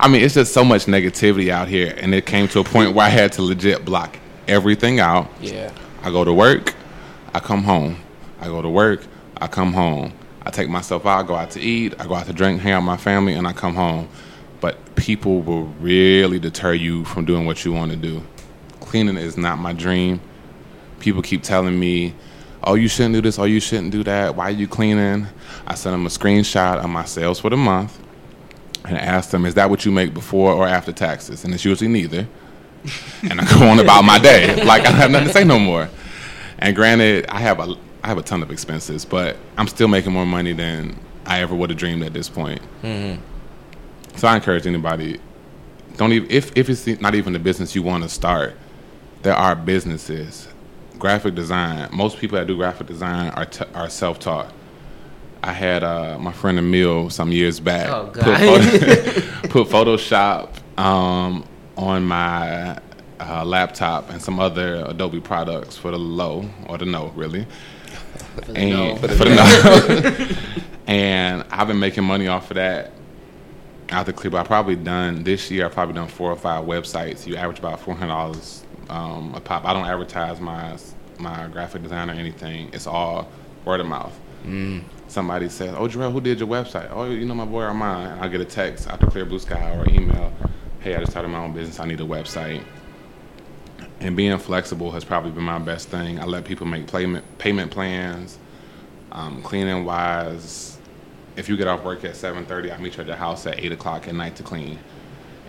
I mean, it's just so much negativity out here, and it came to a point where I had to legit block everything out. Yeah. I go to work, I come home. I go to work, I come home. I take myself out, I go out to eat, I go out to drink, hang out with my family, and I come home. But people will really deter you from doing what you want to do. Cleaning is not my dream. People keep telling me, oh, you shouldn't do this, oh, you shouldn't do that. Why are you cleaning? I send them a screenshot of my sales for the month and ask them, is that what you make before or after taxes? And it's usually neither. and I go on about my day. Like I have nothing to say no more. And granted, I have a I have a ton of expenses, but I'm still making more money than I ever would have dreamed at this point. Mhm. So I encourage anybody, don't even if if it's not even the business you want to start, there are businesses, graphic design. Most people that do graphic design are t- are self taught. I had uh, my friend Emil some years back Oh, put, photo- put Photoshop um, on my uh, laptop and some other Adobe products for the low or the no, really. For and no. for the no. and I've been making money off of that. Out the clip, I've probably done this year. I've probably done four or five websites. You average about four hundred dollars um, a pop. I don't advertise my my graphic design or anything. It's all word of mouth. Mm. Somebody says, "Oh, Jarrell, who did your website?" Oh, you know my boy Armand. And I get a text after Clear Blue Sky or email. Hey, I just started my own business. I need a website. And being flexible has probably been my best thing. I let people make payment payment plans, um, cleaning wise. If you get off work at 7:30, I meet you at the house at 8 o'clock at night to clean.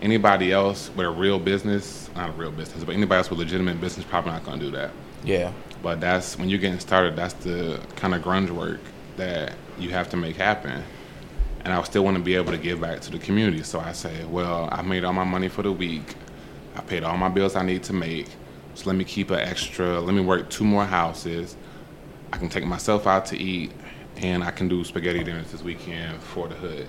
Anybody else with a real business, not a real business, but anybody else with legitimate business, probably not to do that. Yeah. But that's when you're getting started. That's the kind of grunge work that you have to make happen. And I still want to be able to give back to the community. So I say, well, I made all my money for the week. I paid all my bills I need to make. So let me keep an extra. Let me work two more houses. I can take myself out to eat, and I can do spaghetti dinners this weekend for the hood.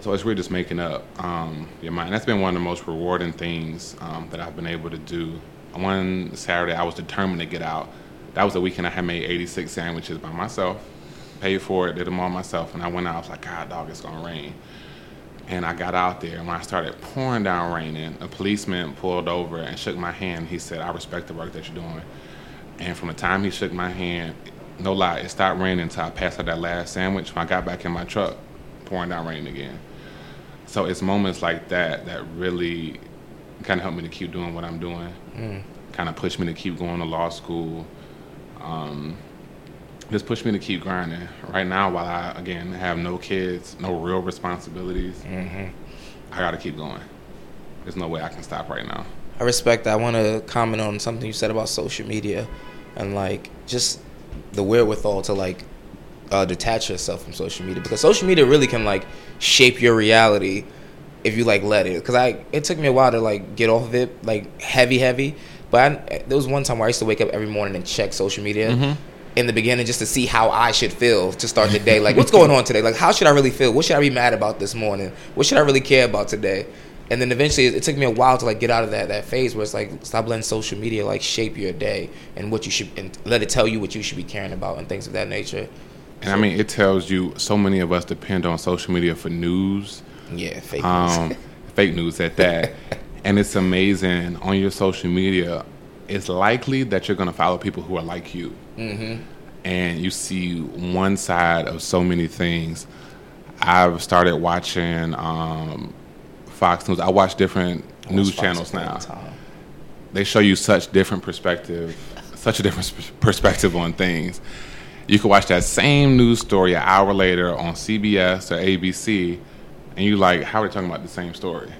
So it's really just making up um, your mind. That's been one of the most rewarding things um, that I've been able to do. One Saturday, I was determined to get out. That was the weekend I had made 86 sandwiches by myself, paid for it, did them all myself, and I went out. I was like, God, dog, it's gonna rain. And I got out there, and when I started pouring down raining, a policeman pulled over and shook my hand. He said, I respect the work that you're doing. And from the time he shook my hand, no lie, it stopped raining until I passed out that last sandwich. When I got back in my truck, pouring down rain again. So it's moments like that that really kind of help me to keep doing what I'm doing. Mm. Kind of push me to keep going to law school. Um, just pushed me to keep grinding. Right now, while I again have no kids, no real responsibilities, Mhm. I got to keep going. There's no way I can stop right now. I respect that. I want to comment on something you said about social media and like just the wherewithal to like uh, detach yourself from social media because social media really can like shape your reality if you like let it. Because I it took me a while to like get off of it like heavy heavy, but I, there was one time where I used to wake up every morning and check social media. Mhm. In the beginning, just to see how I should feel to start the day. Like, what's going on today? Like, how should I really feel? What should I be mad about this morning? What should I really care about today? and then eventually it, it took me a while to like get out of that that phase where it's like stop letting social media like shape your day and what you should and let it tell you what you should be caring about and things of that nature. And I mean, it tells you so many of us depend on social media for news. Yeah, fake um, news. fake news at that. and it's amazing on your social media. It's likely that you're going to follow people who are like you, Mm-hmm. and you see one side of so many things. I've started watching um, Fox News. I watch different I watch news Fox channels now. They show you such different perspective, such a different perspective on things. You can watch that same news story an hour later on CBS or ABC, and you like, how are they talking about the same story?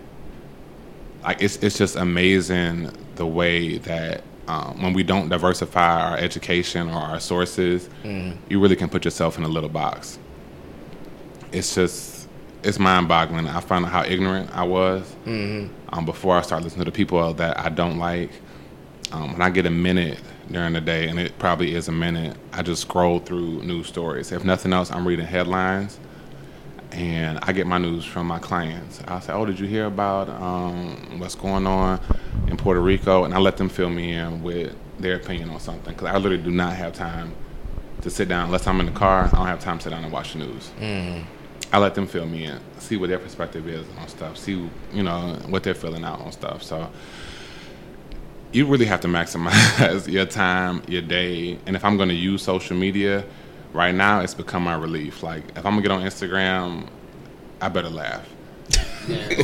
Like it's it's just amazing the way that um, when we don't diversify our education or our sources, Mhm. you really can put yourself in a little box. It's just it's mind-boggling. I found out how ignorant I was Mhm. um, before I start listening to the people that I don't like. Um, when I get a minute during the day, and it probably is a minute, I just scroll through news stories. If nothing else, I'm reading headlines, and I get my news from my clients. I'll say, "Oh, did you hear about um, what's going on in Puerto Rico?" And I let them fill me in with their opinion on something because I literally do not have time to sit down unless I'm in the car. I don't have time to sit down and watch the news. Mhm. I let them fill me in, see what their perspective is on stuff, see you know what they're feeling out on stuff. So you really have to maximize your time, your day, and if I'm going to use social media, right now it's become my relief. Like if I'm gonna get on Instagram, I better laugh.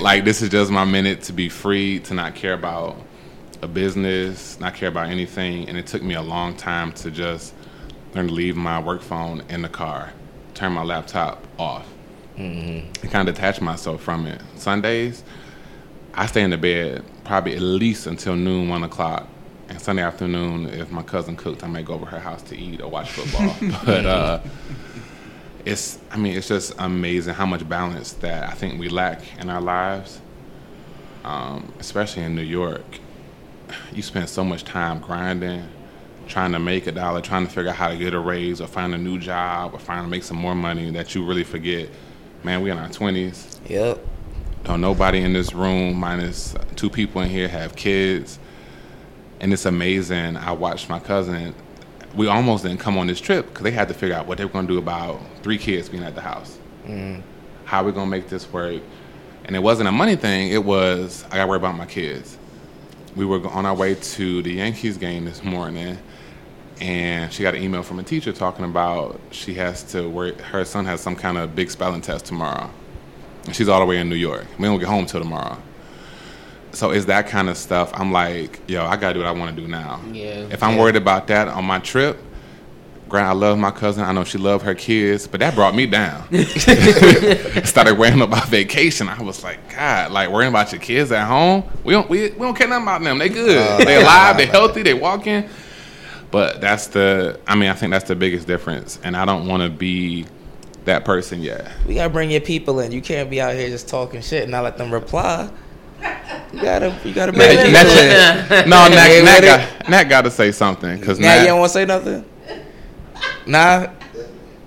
like this is just my minute to be free, to not care about a business, not care about anything, and it took me a long time to just learn to leave my work phone in the car, turn my laptop off Mm-hmm. and kind of detach myself from it. Sundays, I stay in the bed probably at least until noon, one o'clock. And Sunday afternoon, if my cousin cooked, I may go over her house to eat or watch football. but uh, it's, I mean, it's just amazing how much balance that I think we lack in our lives, um, especially in New York. You spend so much time grinding, trying to make a dollar, trying to figure out how to get a raise or find a new job or find to make some more money that you really forget. Man, we in our twenties. Yep. Don't nobody in this room, minus two people in here, have kids. And it's amazing. I watched my cousin. We almost didn't come on this trip because they had to figure out what they were going to do about three kids being at the house. Mm. How are we going to make this work? And it wasn't a money thing. It was I got to worry about my kids. we were on our way to the Yankees game this morning, and she got an email from a teacher talking about she has to work. Her son has some kind of big spelling test tomorrow, and she's all the way in New York. We don't get home till tomorrow. So it's that kind of stuff. I'm like, yo, I gotta do what I want to do now. Yeah. If I'm Yeah. worried about that on my trip, Grant, I love my cousin. I know she loved her kids, but that brought me down. Started worrying about vacation. I was like, God, like worrying about your kids at home. We don't we, we don't care nothing about them. They good. Uh, they alive. They healthy. They walking. But that's the. I mean, I think that's the biggest difference. And I don't want to be that person yet. We gotta bring your people in. You can't be out here just talking shit and not let them reply. You gotta, you gotta bring your people in. no, Nat, Hey, Nat, got, Nat got to say something because Now you don't want to say nothing. Nah.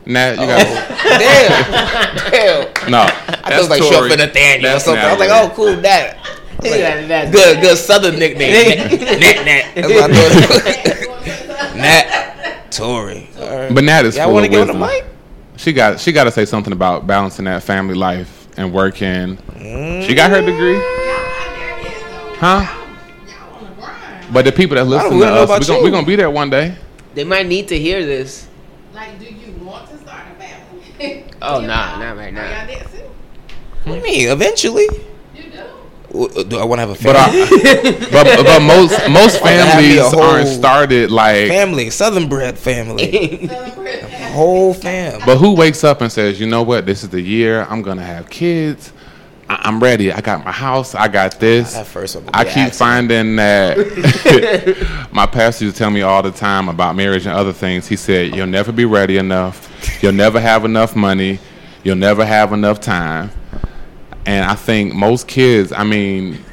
Nat, you Oh. got. Damn. Damn. No, I thought was like short Tory. for Nathaniel or That's something. I was like, oh, cool, that. Yeah, good, good Southern nickname. Nat, Nat, Nat. That's what I thought. Nat, Tory. All right. But Nat is Y'all full want of to get on the wisdom. mic? She got she got to say something about balancing that family life and working. She got her degree, huh? But the people that listen to us, about we gonna, we gonna be there one day. They might need to hear this. Like, do you want to start a family? Oh, nah, not right now. What do you mean? Eventually. W- uh, Do I want to have a But, family? I, but but most most I wanna have me a families aren't started like. family, Southern bred family, whole fam. But who wakes up and says, you know what, this is the year I'm gonna have kids. I- I'm ready. I got my house. I got this. That first one I keep accident. finding that my pastor used to tell me all the time about marriage and other things. He said, "You'll never be ready enough. You'll never have enough money. You'll never have enough time." And I think most kids, I mean,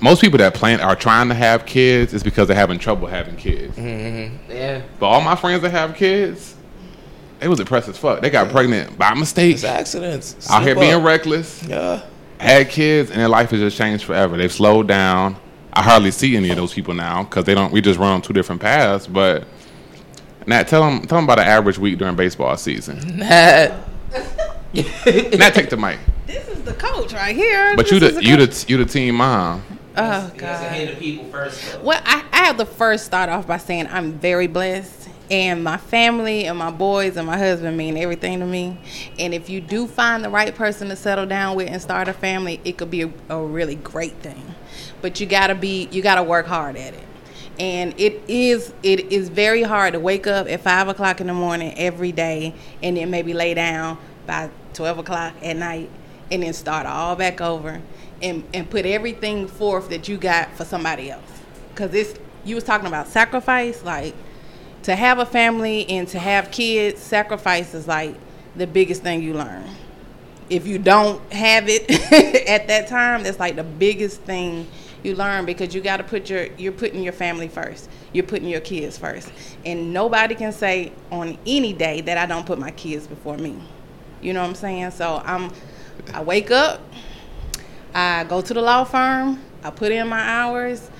most people that plan are trying to have kids is because they're having trouble having kids. Mm-hmm. Yeah. But all my friends that have kids, they was depressed as fuck. They got pregnant by mistake. It's accidents. Out here Slip being reckless. Yeah. Had kids and their life has just changed forever. They've slowed down. I hardly see any of those people now because they don't. We just run on two different paths. But Nat, tell them tell them about an average week during baseball season. Nat. Nat, take the mic. This is the coach right here. But This you the the you the you the team mom. Oh God. the people first. Well, I, I have to first start off by saying I'm very blessed, and my family and my boys and my husband mean everything to me. And if you do find the right person to settle down with and start a family, it could be a, a really great thing. But you gotta be, you gotta work hard at it. And it is, it is very hard to wake up at five o'clock in the morning every day, and then maybe lay down by twelve o'clock at night, and then start all back over and, and put everything forth that you got for somebody else because it's you was talking about sacrifice like to have a family and to have kids sacrifice is like the biggest thing you learn. If you don't have it at that time that's like the biggest thing you learn because you got to put your you're putting your family first. You're putting your kids first. And nobody can say on any day that i don't put my kids before me. You know what i'm saying? So i'm i wake up I go to the law firm, I put in my hours,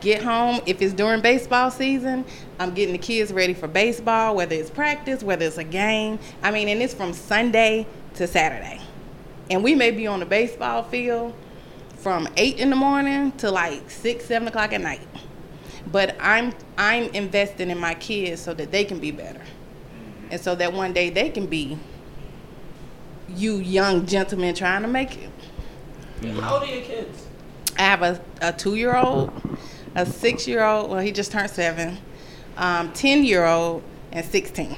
get home. If it's during baseball season, I'm getting the kids ready for baseball, whether it's practice, whether it's a game. I mean, and it's from Sunday to Saturday. And we may be on the baseball field from 8 in the morning to like 6, 7 o'clock at night. But I'm I'm investing in my kids so that they can be better. And so that one day they can be you young gentlemen trying to make it. How old are your kids? I have a, a two year old, a six year old, well, he just turned seven, um, 10 year old, and 16.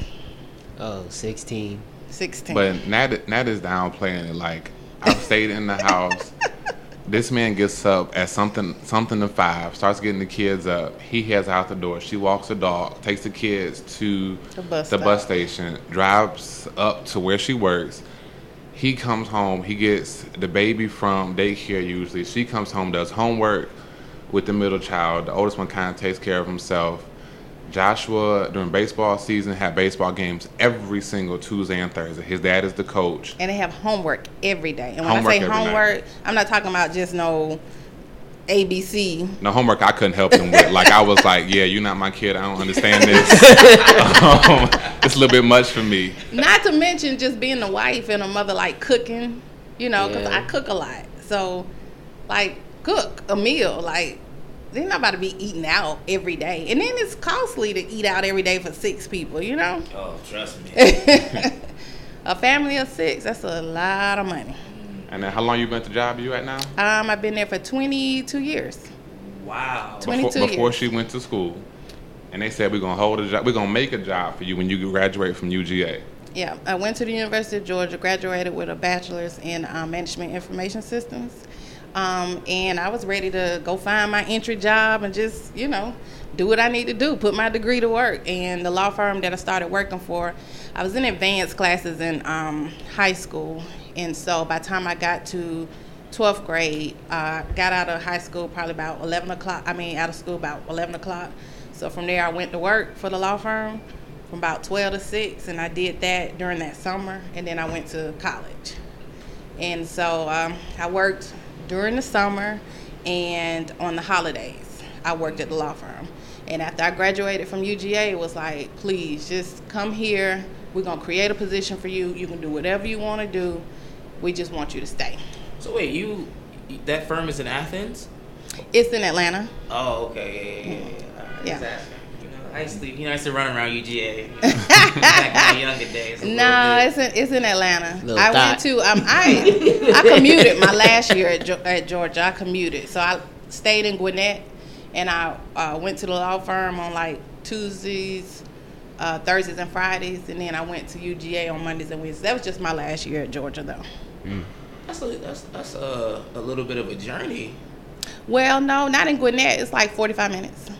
Oh, 16. 16. But Nat, Nat is downplaying it. Like I've stayed in the house. This man gets up at something something to five, starts getting the kids up. He heads out the door. She walks the dog, takes the kids to The bus the bus station, drives up to where she works. He comes home. He gets the baby from daycare usually. She comes home, does homework with the middle child. The oldest one kind of takes care of himself. Joshua during baseball season had baseball games every single Tuesday and Thursday. His dad is the coach. and they have homework every day. And when Homework I say every night. homework, I'm not talking about just no ABC. No homework I couldn't help him with. Like I was like, yeah, you're not my kid. I don't understand this. um, it's a little bit much for me. Not to mention just being a wife and a mother, like cooking, you know, because Yeah. I cook a lot. So, like, cook a meal. Like, they're not about to be eating out every day, and then it's costly to eat out every day for six people. You know, Oh, trust me. a family of six that's a lot of money. And then how long you been at the job you at now? Um, I've been there for 22 years. Wow. 22 before, before she went to school, and they said we're gonna hold a job. We're gonna make a job for you when you graduate from UGA. Yeah, I went to the University of Georgia, graduated with a bachelor's in um, management information systems. Um, and I was ready to go find my entry job and just, you know, do what I need to do, put my degree to work. And the law firm that I started working for, I was in advanced classes in um, high school. And so by the time I got to 12th grade, uh, got out of high school probably about 11 o'clock. I mean, out of school about 11 o'clock. So from there, I went to work for the law firm from about 12 to 6, and I did that during that summer, and then I went to college. And so um, I worked during the summer and on the holidays. I worked at the law firm. And after I graduated from UGA, it was like, please just come here. We're going to create a position for you. You can do whatever you want to do. We just want you to stay. So wait, you that firm is in Athens? It's in Atlanta. Oh, okay. Yeah, yeah, yeah. Yeah. asking. You know, I used to, you know, I used to run around UGA back in my younger days. No, it's in it's in Atlanta. Little I thought. went to um I I commuted my last year at, at Georgia. I commuted, so I stayed in Gwinnett, and I uh, went to the law firm on like Tuesdays, uh, Thursdays, and Fridays, and then I went to UGA on Mondays and Wednesdays. That was just my last year at Georgia, though. That's a, that's that's a, a little bit of a journey. Well, no, not in Gwinnett. It's like forty five minutes,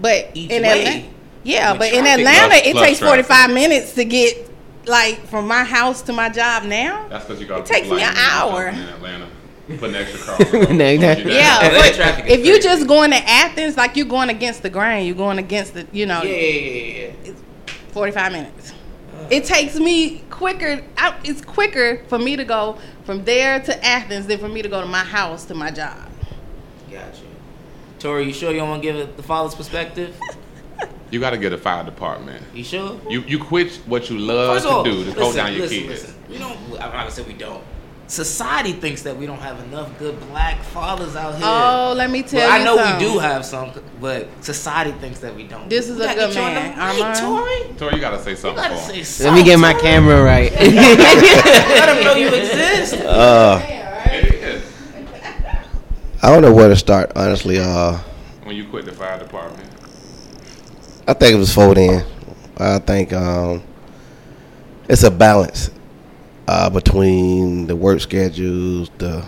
but Each in way. Atlanta, yeah, With but in traffic. Atlanta, Plus- it plus takes forty five minutes to get like from my house to my job now. That's because you got. It takes me an hour. in Atlanta. Put an extra car. on No, slow no. you down. Yeah, but if you're just going to Athens, like you're going against the grain, you're going against the, you know, Yeah, yeah, yeah, yeah. 45 minutes. It takes me quicker. I, it's quicker for me to go from there to Athens than for me to go to my house to my job. Got you. Tori, you sure you don't want to give it the father's perspective? You got to get a fire department. You sure? You you quit what you love First to all, do to hold down your listen, kids. listen. We don't. I'm not gonna say we don't. Society thinks that we don't have enough good black fathers out here. Oh, let me tell Well, you I know something. we do have some, but society thinks that we don't. This is We a good get you on the man, mic, Armand. Tori. Tori, you got to say something. You gotta say something. Let me get my camera right. Let them know you exist. Uh, It is. I don't know where to start, honestly. Uh, When you quit the fire department. I think it was then. I think um, it's a balance uh, between the work schedules, the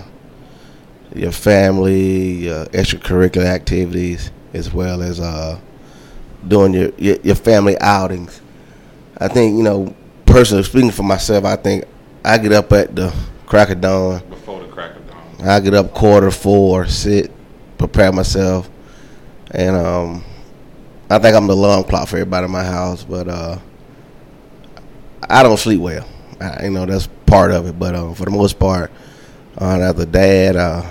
your family, your extracurricular activities, as well as uh, doing your, your your family outings. I think you know, personally speaking for myself, I think I get up at the crack of dawn. Before the crack of dawn. I get up quarter four, sit, prepare myself, and um, I think I'm the alarm clock for everybody in my house. But uh, I don't sleep well. I, you know that's part of it. But uh, for the most part, uh, as a dad, uh,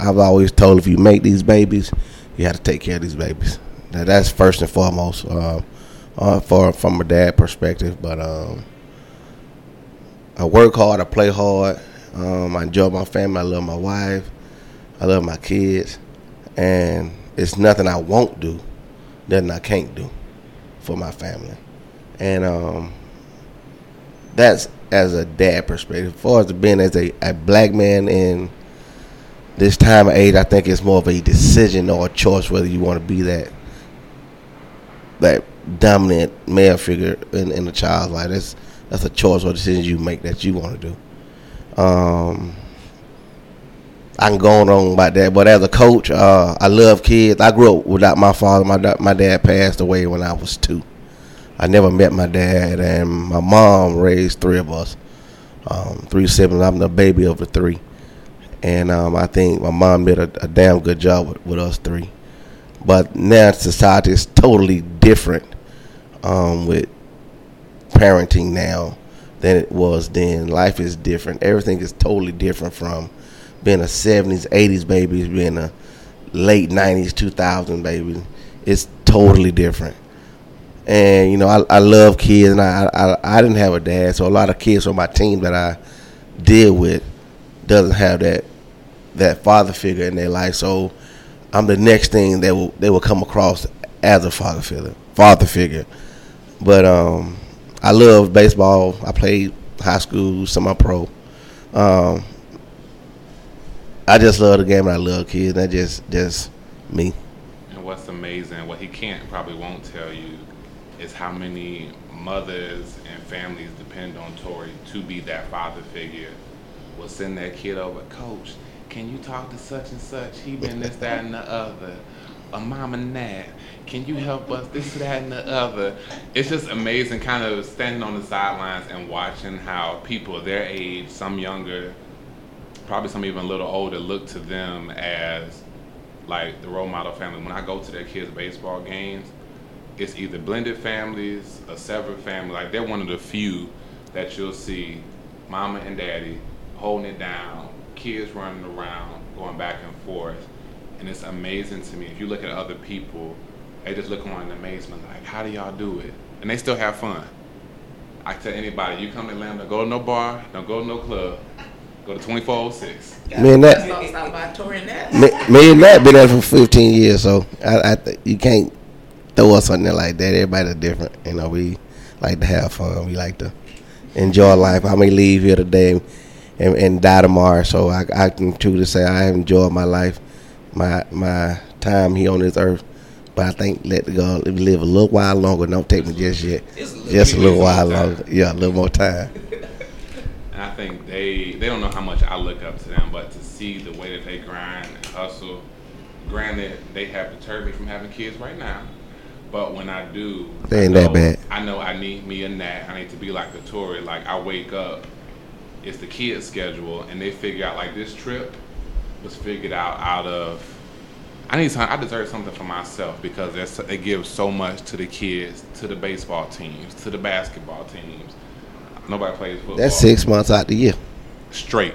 I've always told if you make these babies, you have to take care of these babies. Now, that's first and foremost uh, uh, for from a dad perspective. But um, I work hard, I play hard. Um, I enjoy my family. I love my wife. I love my kids, and it's nothing I won't do, nothing I can't do for my family, and um, that's as a dad perspective. As far as being as a, a black man in this time of age, I think it's more of a decision or a choice whether you want to be that that dominant male figure in, in a child's life. That's that's a choice or decision you make that you want to do. Um, I can go on about that, but as a coach, uh, I love kids. I grew up without my father. My my dad passed away when I was two. I never met my dad, and my mom raised three of us, um, three siblings. I'm the baby of the three, and um, I think my mom did a, a damn good job with, with us three. But now society is totally different um, with parenting now than it was then. Life is different. Everything is totally different from being a 70s, 80s baby, being a late 90s, 2000 baby. It's totally different. And you know, I, I love kids, and I, I I didn't have a dad, so a lot of kids on my team that I deal with doesn't have that that father figure in their life. So I'm the next thing that will they will come across as a father figure. Father figure, but um, I love baseball. I played high school, semi-pro. Um, I just love the game. and I love kids. That just just me. And what's amazing, what he can't probably won't tell you, is how many mothers and families depend on Tori to be that father figure. Will send that kid over, coach. Can you talk to such and such? He been this, that, and the other. A mom and dad. Can you help us? This, that, and the other. It's just amazing, kind of standing on the sidelines and watching how people their age, some younger, probably some even a little older, look to them as like the role model family. When I go to their kids' baseball games, it's either blended families, a severed family. Like they're one of the few that you'll see mama and daddy holding it down, kids running around, going back and forth. And it's amazing to me. If you look at other people, they just look on in amazement, like, how do y'all do it? And they still have fun. I tell anybody, you come to Atlanta, go to no bar, don't go to no club, go to 2406. Me and that- Stop, stop by Tory and that. Me, me and that been there for 15 years, so I, I th- you can't throw us something like that. Everybody's different, you know. We like to have fun. We like to enjoy life. I may leave here today and, and die tomorrow, so I, I can truly say I have enjoyed my life, my my time here on this earth. But I think let go live a little while longer. Don't take me just yet, just a little while longer. Yeah, a little more time. And I think they they don't know how much I look up to them, but to see the way that they grind and hustle. Granted, they have deterred me from having kids right now, but when I do, They I ain't that bad. I know I need me a nap. I need to be like the Tory. Like I wake up, it's the kids' schedule, and they figure out like this trip was figured out out of. I need some. I deserve something for myself because there's, they give so much to the kids, to the baseball teams, to the basketball teams. Nobody plays football. That's six months out the year. straight.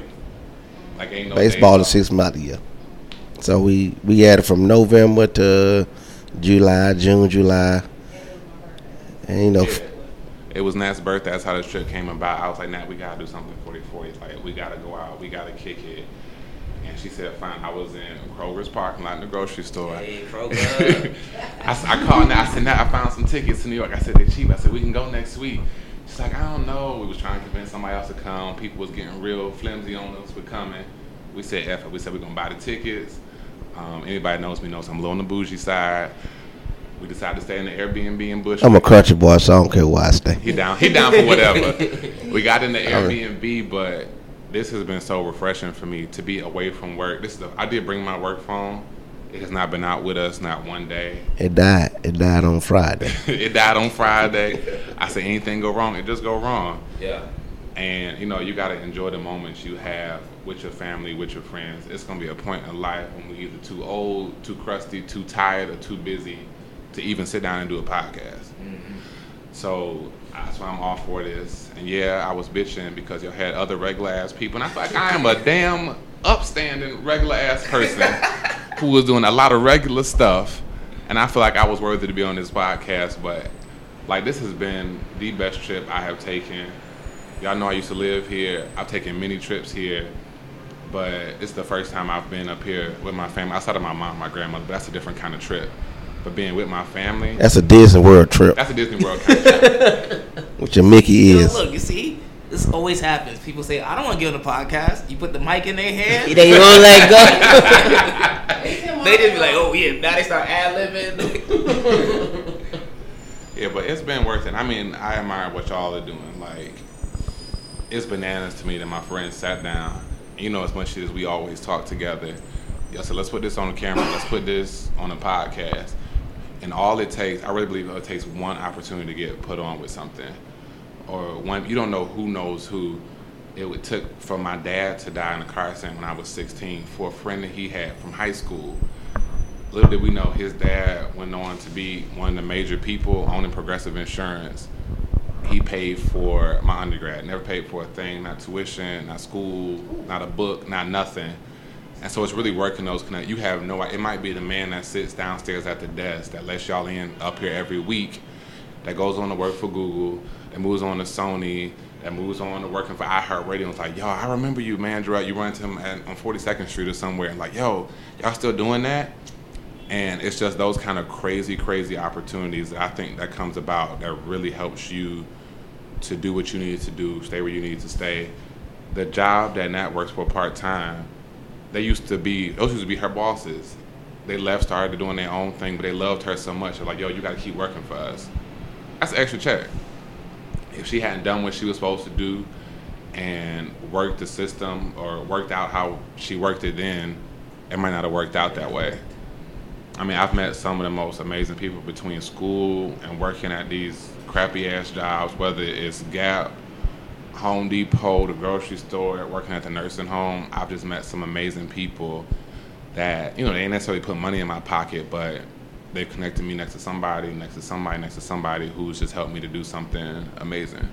Like ain't no Baseball is six months out the year. So we we had it from November to July, June, July. And you know, off. It was Nat's birthday. That's how this trip came about. I was like, Nat, we gotta do something for the 40th. Like we gotta go out. We gotta kick it. And she said, fine. I was in Kroger's parking lot in the grocery store. Hey, Kroger. I, s- I called Nat. I said, now I found some tickets to New York. I said, they're cheap. I said, we can go next week. She's like, I don't know. We was trying to convince somebody else to come. People was getting real flimsy on us for coming. We said, F it. We said, we're going to buy the tickets. Um, anybody knows me knows I'm a little on the bougie side. We decided to stay in the Airbnb in Bush. I'm a country boy, so I don't care where I stay. He down. He down for whatever. we got in the Airbnb, but this has been so refreshing for me to be away from work. This is the, I did bring my work phone. It has not been out with us not one day. It died. It died on Friday. it died on Friday. I say anything go wrong, it just go wrong. Yeah. And you know, you gotta enjoy the moments you have with your family, with your friends. It's gonna be a point in life when we're either too old, too crusty, too tired, or too busy to even sit down and do a podcast. Mm-hmm. So that's why I'm all for this. And yeah, I was bitching because y'all had other regular ass people, and I feel like I am a damn upstanding regular ass person who was doing a lot of regular stuff, and I feel like I was worthy to be on this podcast. But like this has been the best trip I have taken. Y'all know I used to live here. I've taken many trips here, but it's the first time I've been up here with my family outside of my mom, my grandmother. But that's a different kind of trip. But being with my family, That's a Disney World trip. That's a Disney World kind of trip. Which your Mickey You know, is. look, you see, this always happens. People say, "I don't want to get on the podcast." You put the mic in their hand, They won't let go. they just be like, "Oh yeah," now they start ad libbing. Yeah, but it's been worth it. I mean, I admire what y'all are doing. Like, it's bananas to me that my friends sat down. You know, as much as we always talk together, yo, so let's put this on the camera. Let's put this on a podcast. And all it takes, I really believe it takes one opportunity to get put on with something, or one. You don't know who knows who. It would took for my dad to die in a car accident when I was 16 for a friend that he had from high school little did we know his dad went on to be one of the major people owning progressive insurance he paid for my undergrad never paid for a thing not tuition not school not a book not nothing and so it's really working those connect you have no it might be the man that sits downstairs at the desk that lets y'all in up here every week that goes on to work for google that moves on to sony that moves on to working for iHeartRadio it's like, yo, I remember you, man, Gerard. You run into him at, on 42nd Street or somewhere and like, yo, y'all still doing that? And it's just those kind of crazy, crazy opportunities that I think that comes about that really helps you to do what you need to do, stay where you need to stay. The job that Nat works for part time, they used to be those used to be her bosses. They left, started doing their own thing, but they loved her so much. They're like, yo, you got to keep working for us. That's an extra check. If she hadn't done what she was supposed to do and worked the system or worked out how she worked it then, it might not have worked out that way. I mean, I've met some of the most amazing people between school and working at these crappy ass jobs, whether it's Gap, Home Depot, the grocery store, working at the nursing home. I've just met some amazing people that, you know, they ain't necessarily put money in my pocket, but they connected me next to somebody, next to somebody, next to somebody who's just helped me to do something amazing.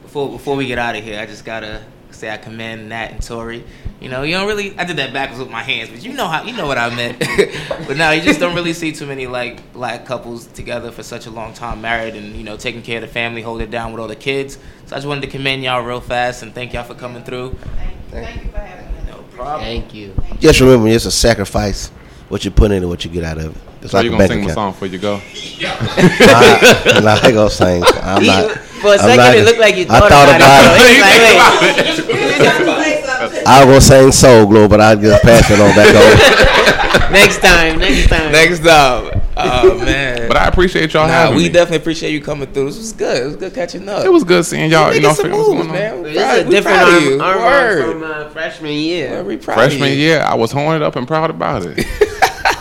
Before before we get out of here, I just gotta say I commend Nat and Tori. You know, you don't really. I did that backwards with my hands, but you know how you know what I meant. but now you just don't really see too many like black couples together for such a long time, married and you know taking care of the family, holding it down with all the kids. So I just wanted to commend y'all real fast and thank y'all for coming through. Thank you for having me. No problem. Thank you. Just remember, it's a sacrifice. What you put in and what you get out of it. It's So like you a gonna bank sing my account. song before you go? nah, nah, I ain't gonna sing. I'm He- not. for a I'm second, not- it looked like you I thought thought about about it. it. He was like, wait. I was gonna sing Soul Glo, but I'll just pass it on back over. next time, next time. Next time. Oh man. But I appreciate y'all nah, having we me. definitely appreciate you coming through. This was good. It was good catching up. It was good seeing y'all. You know, some figure moves, going on. man. We This proud- is a different of arm, you. arm Word. from uh, freshman year. Well, we proud of Freshman year, I was horned up and proud about it.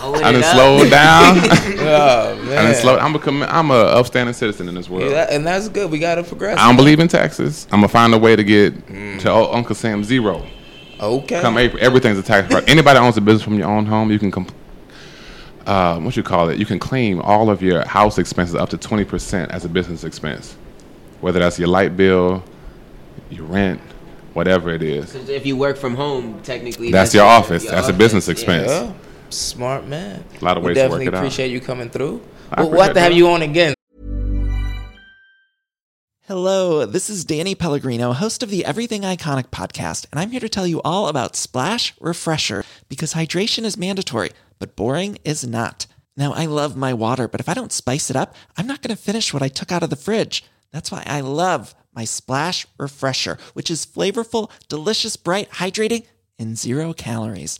Hold I it done up. slowed down. Oh I man. done slowed. I'm a commi- I'm a upstanding citizen in this world. Yeah, that- and that's good. We gotta progress. I don't believe in taxes. I'm gonna find a way to get to old Uncle Sam zero. Okay. Come April, everything's a tax. Right? Anybody owns a business from your own home, you can comp- uh, what you call it? You can claim all of your house expenses up to twenty percent as a business expense, whether that's your light bill, your rent, whatever it is. 'Cause if you work from home, technically, That's your office. That's a business expense. Yeah. Smart man. A lot of we ways to work definitely it out. appreciate you coming through. I We'll, we'll have to have you on again. Hello, this is Danny Pellegrino, host of the Everything Iconic podcast, and I'm here to tell you all about Splash Refresher because hydration is mandatory, but boring is not. Now, I love my water, but if I don't spice it up, I'm not going to finish what I took out of the fridge. That's why I love my Splash Refresher, which is flavorful, delicious, bright, hydrating, and zero calories.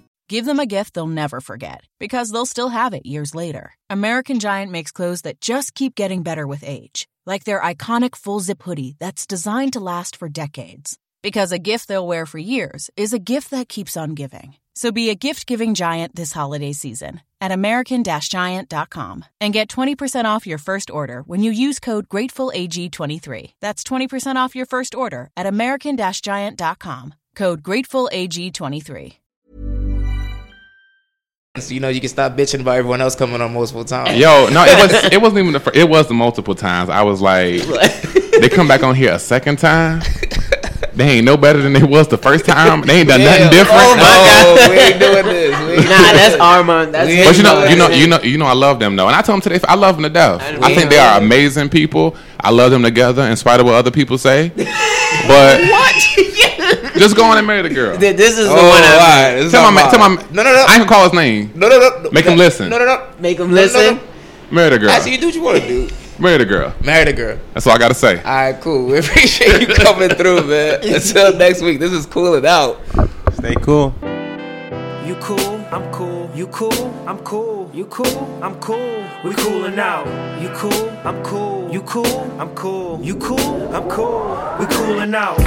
Give them a gift they'll never forget because they'll still have it years later. American Giant makes clothes that just keep getting better with age, like their iconic full zip hoodie that's designed to last for decades. Because a gift they'll wear for years is a gift that keeps on giving. So be a gift giving giant this holiday season at American Giant.com and get 20% off your first order when you use code GratefulAG23. That's 20% off your first order at American Giant.com. Code GratefulAG23. So you know you can stop bitching about everyone else coming on multiple times. Yo, no, it was it wasn't even the first, it was the multiple times. I was like, they come back on here a second time. They ain't no better than they was the first time. They ain't done nothing different. Oh my God. we ain't doing this. We ain't Nah, doing that's this. Armand. That's We But you know, you know, you know, you know, I love them though, and I told them today, I love them to death. And I think they are amazing people. I love them together, in spite of what other people say. But just go on and marry the girl. This is the Oh, one all I right. Is Tell my, man, tell my, mine. No, no, no. I ain't gonna call his name. No, no, no. Make him listen. No, no, no. make him No, no, listen. no. Marry the girl. Actually, you do what you want to do. Marry the girl. Marry the girl. That's all I gotta say. All right, cool. We appreciate you coming through, man. Until next week. This is cooling out. Stay cool. You cool, I'm cool. You cool, I'm cool. You cool, I'm cool. We coolin' out. You cool, I'm cool. You cool, I'm cool. You cool, I'm cool. We coolin' out.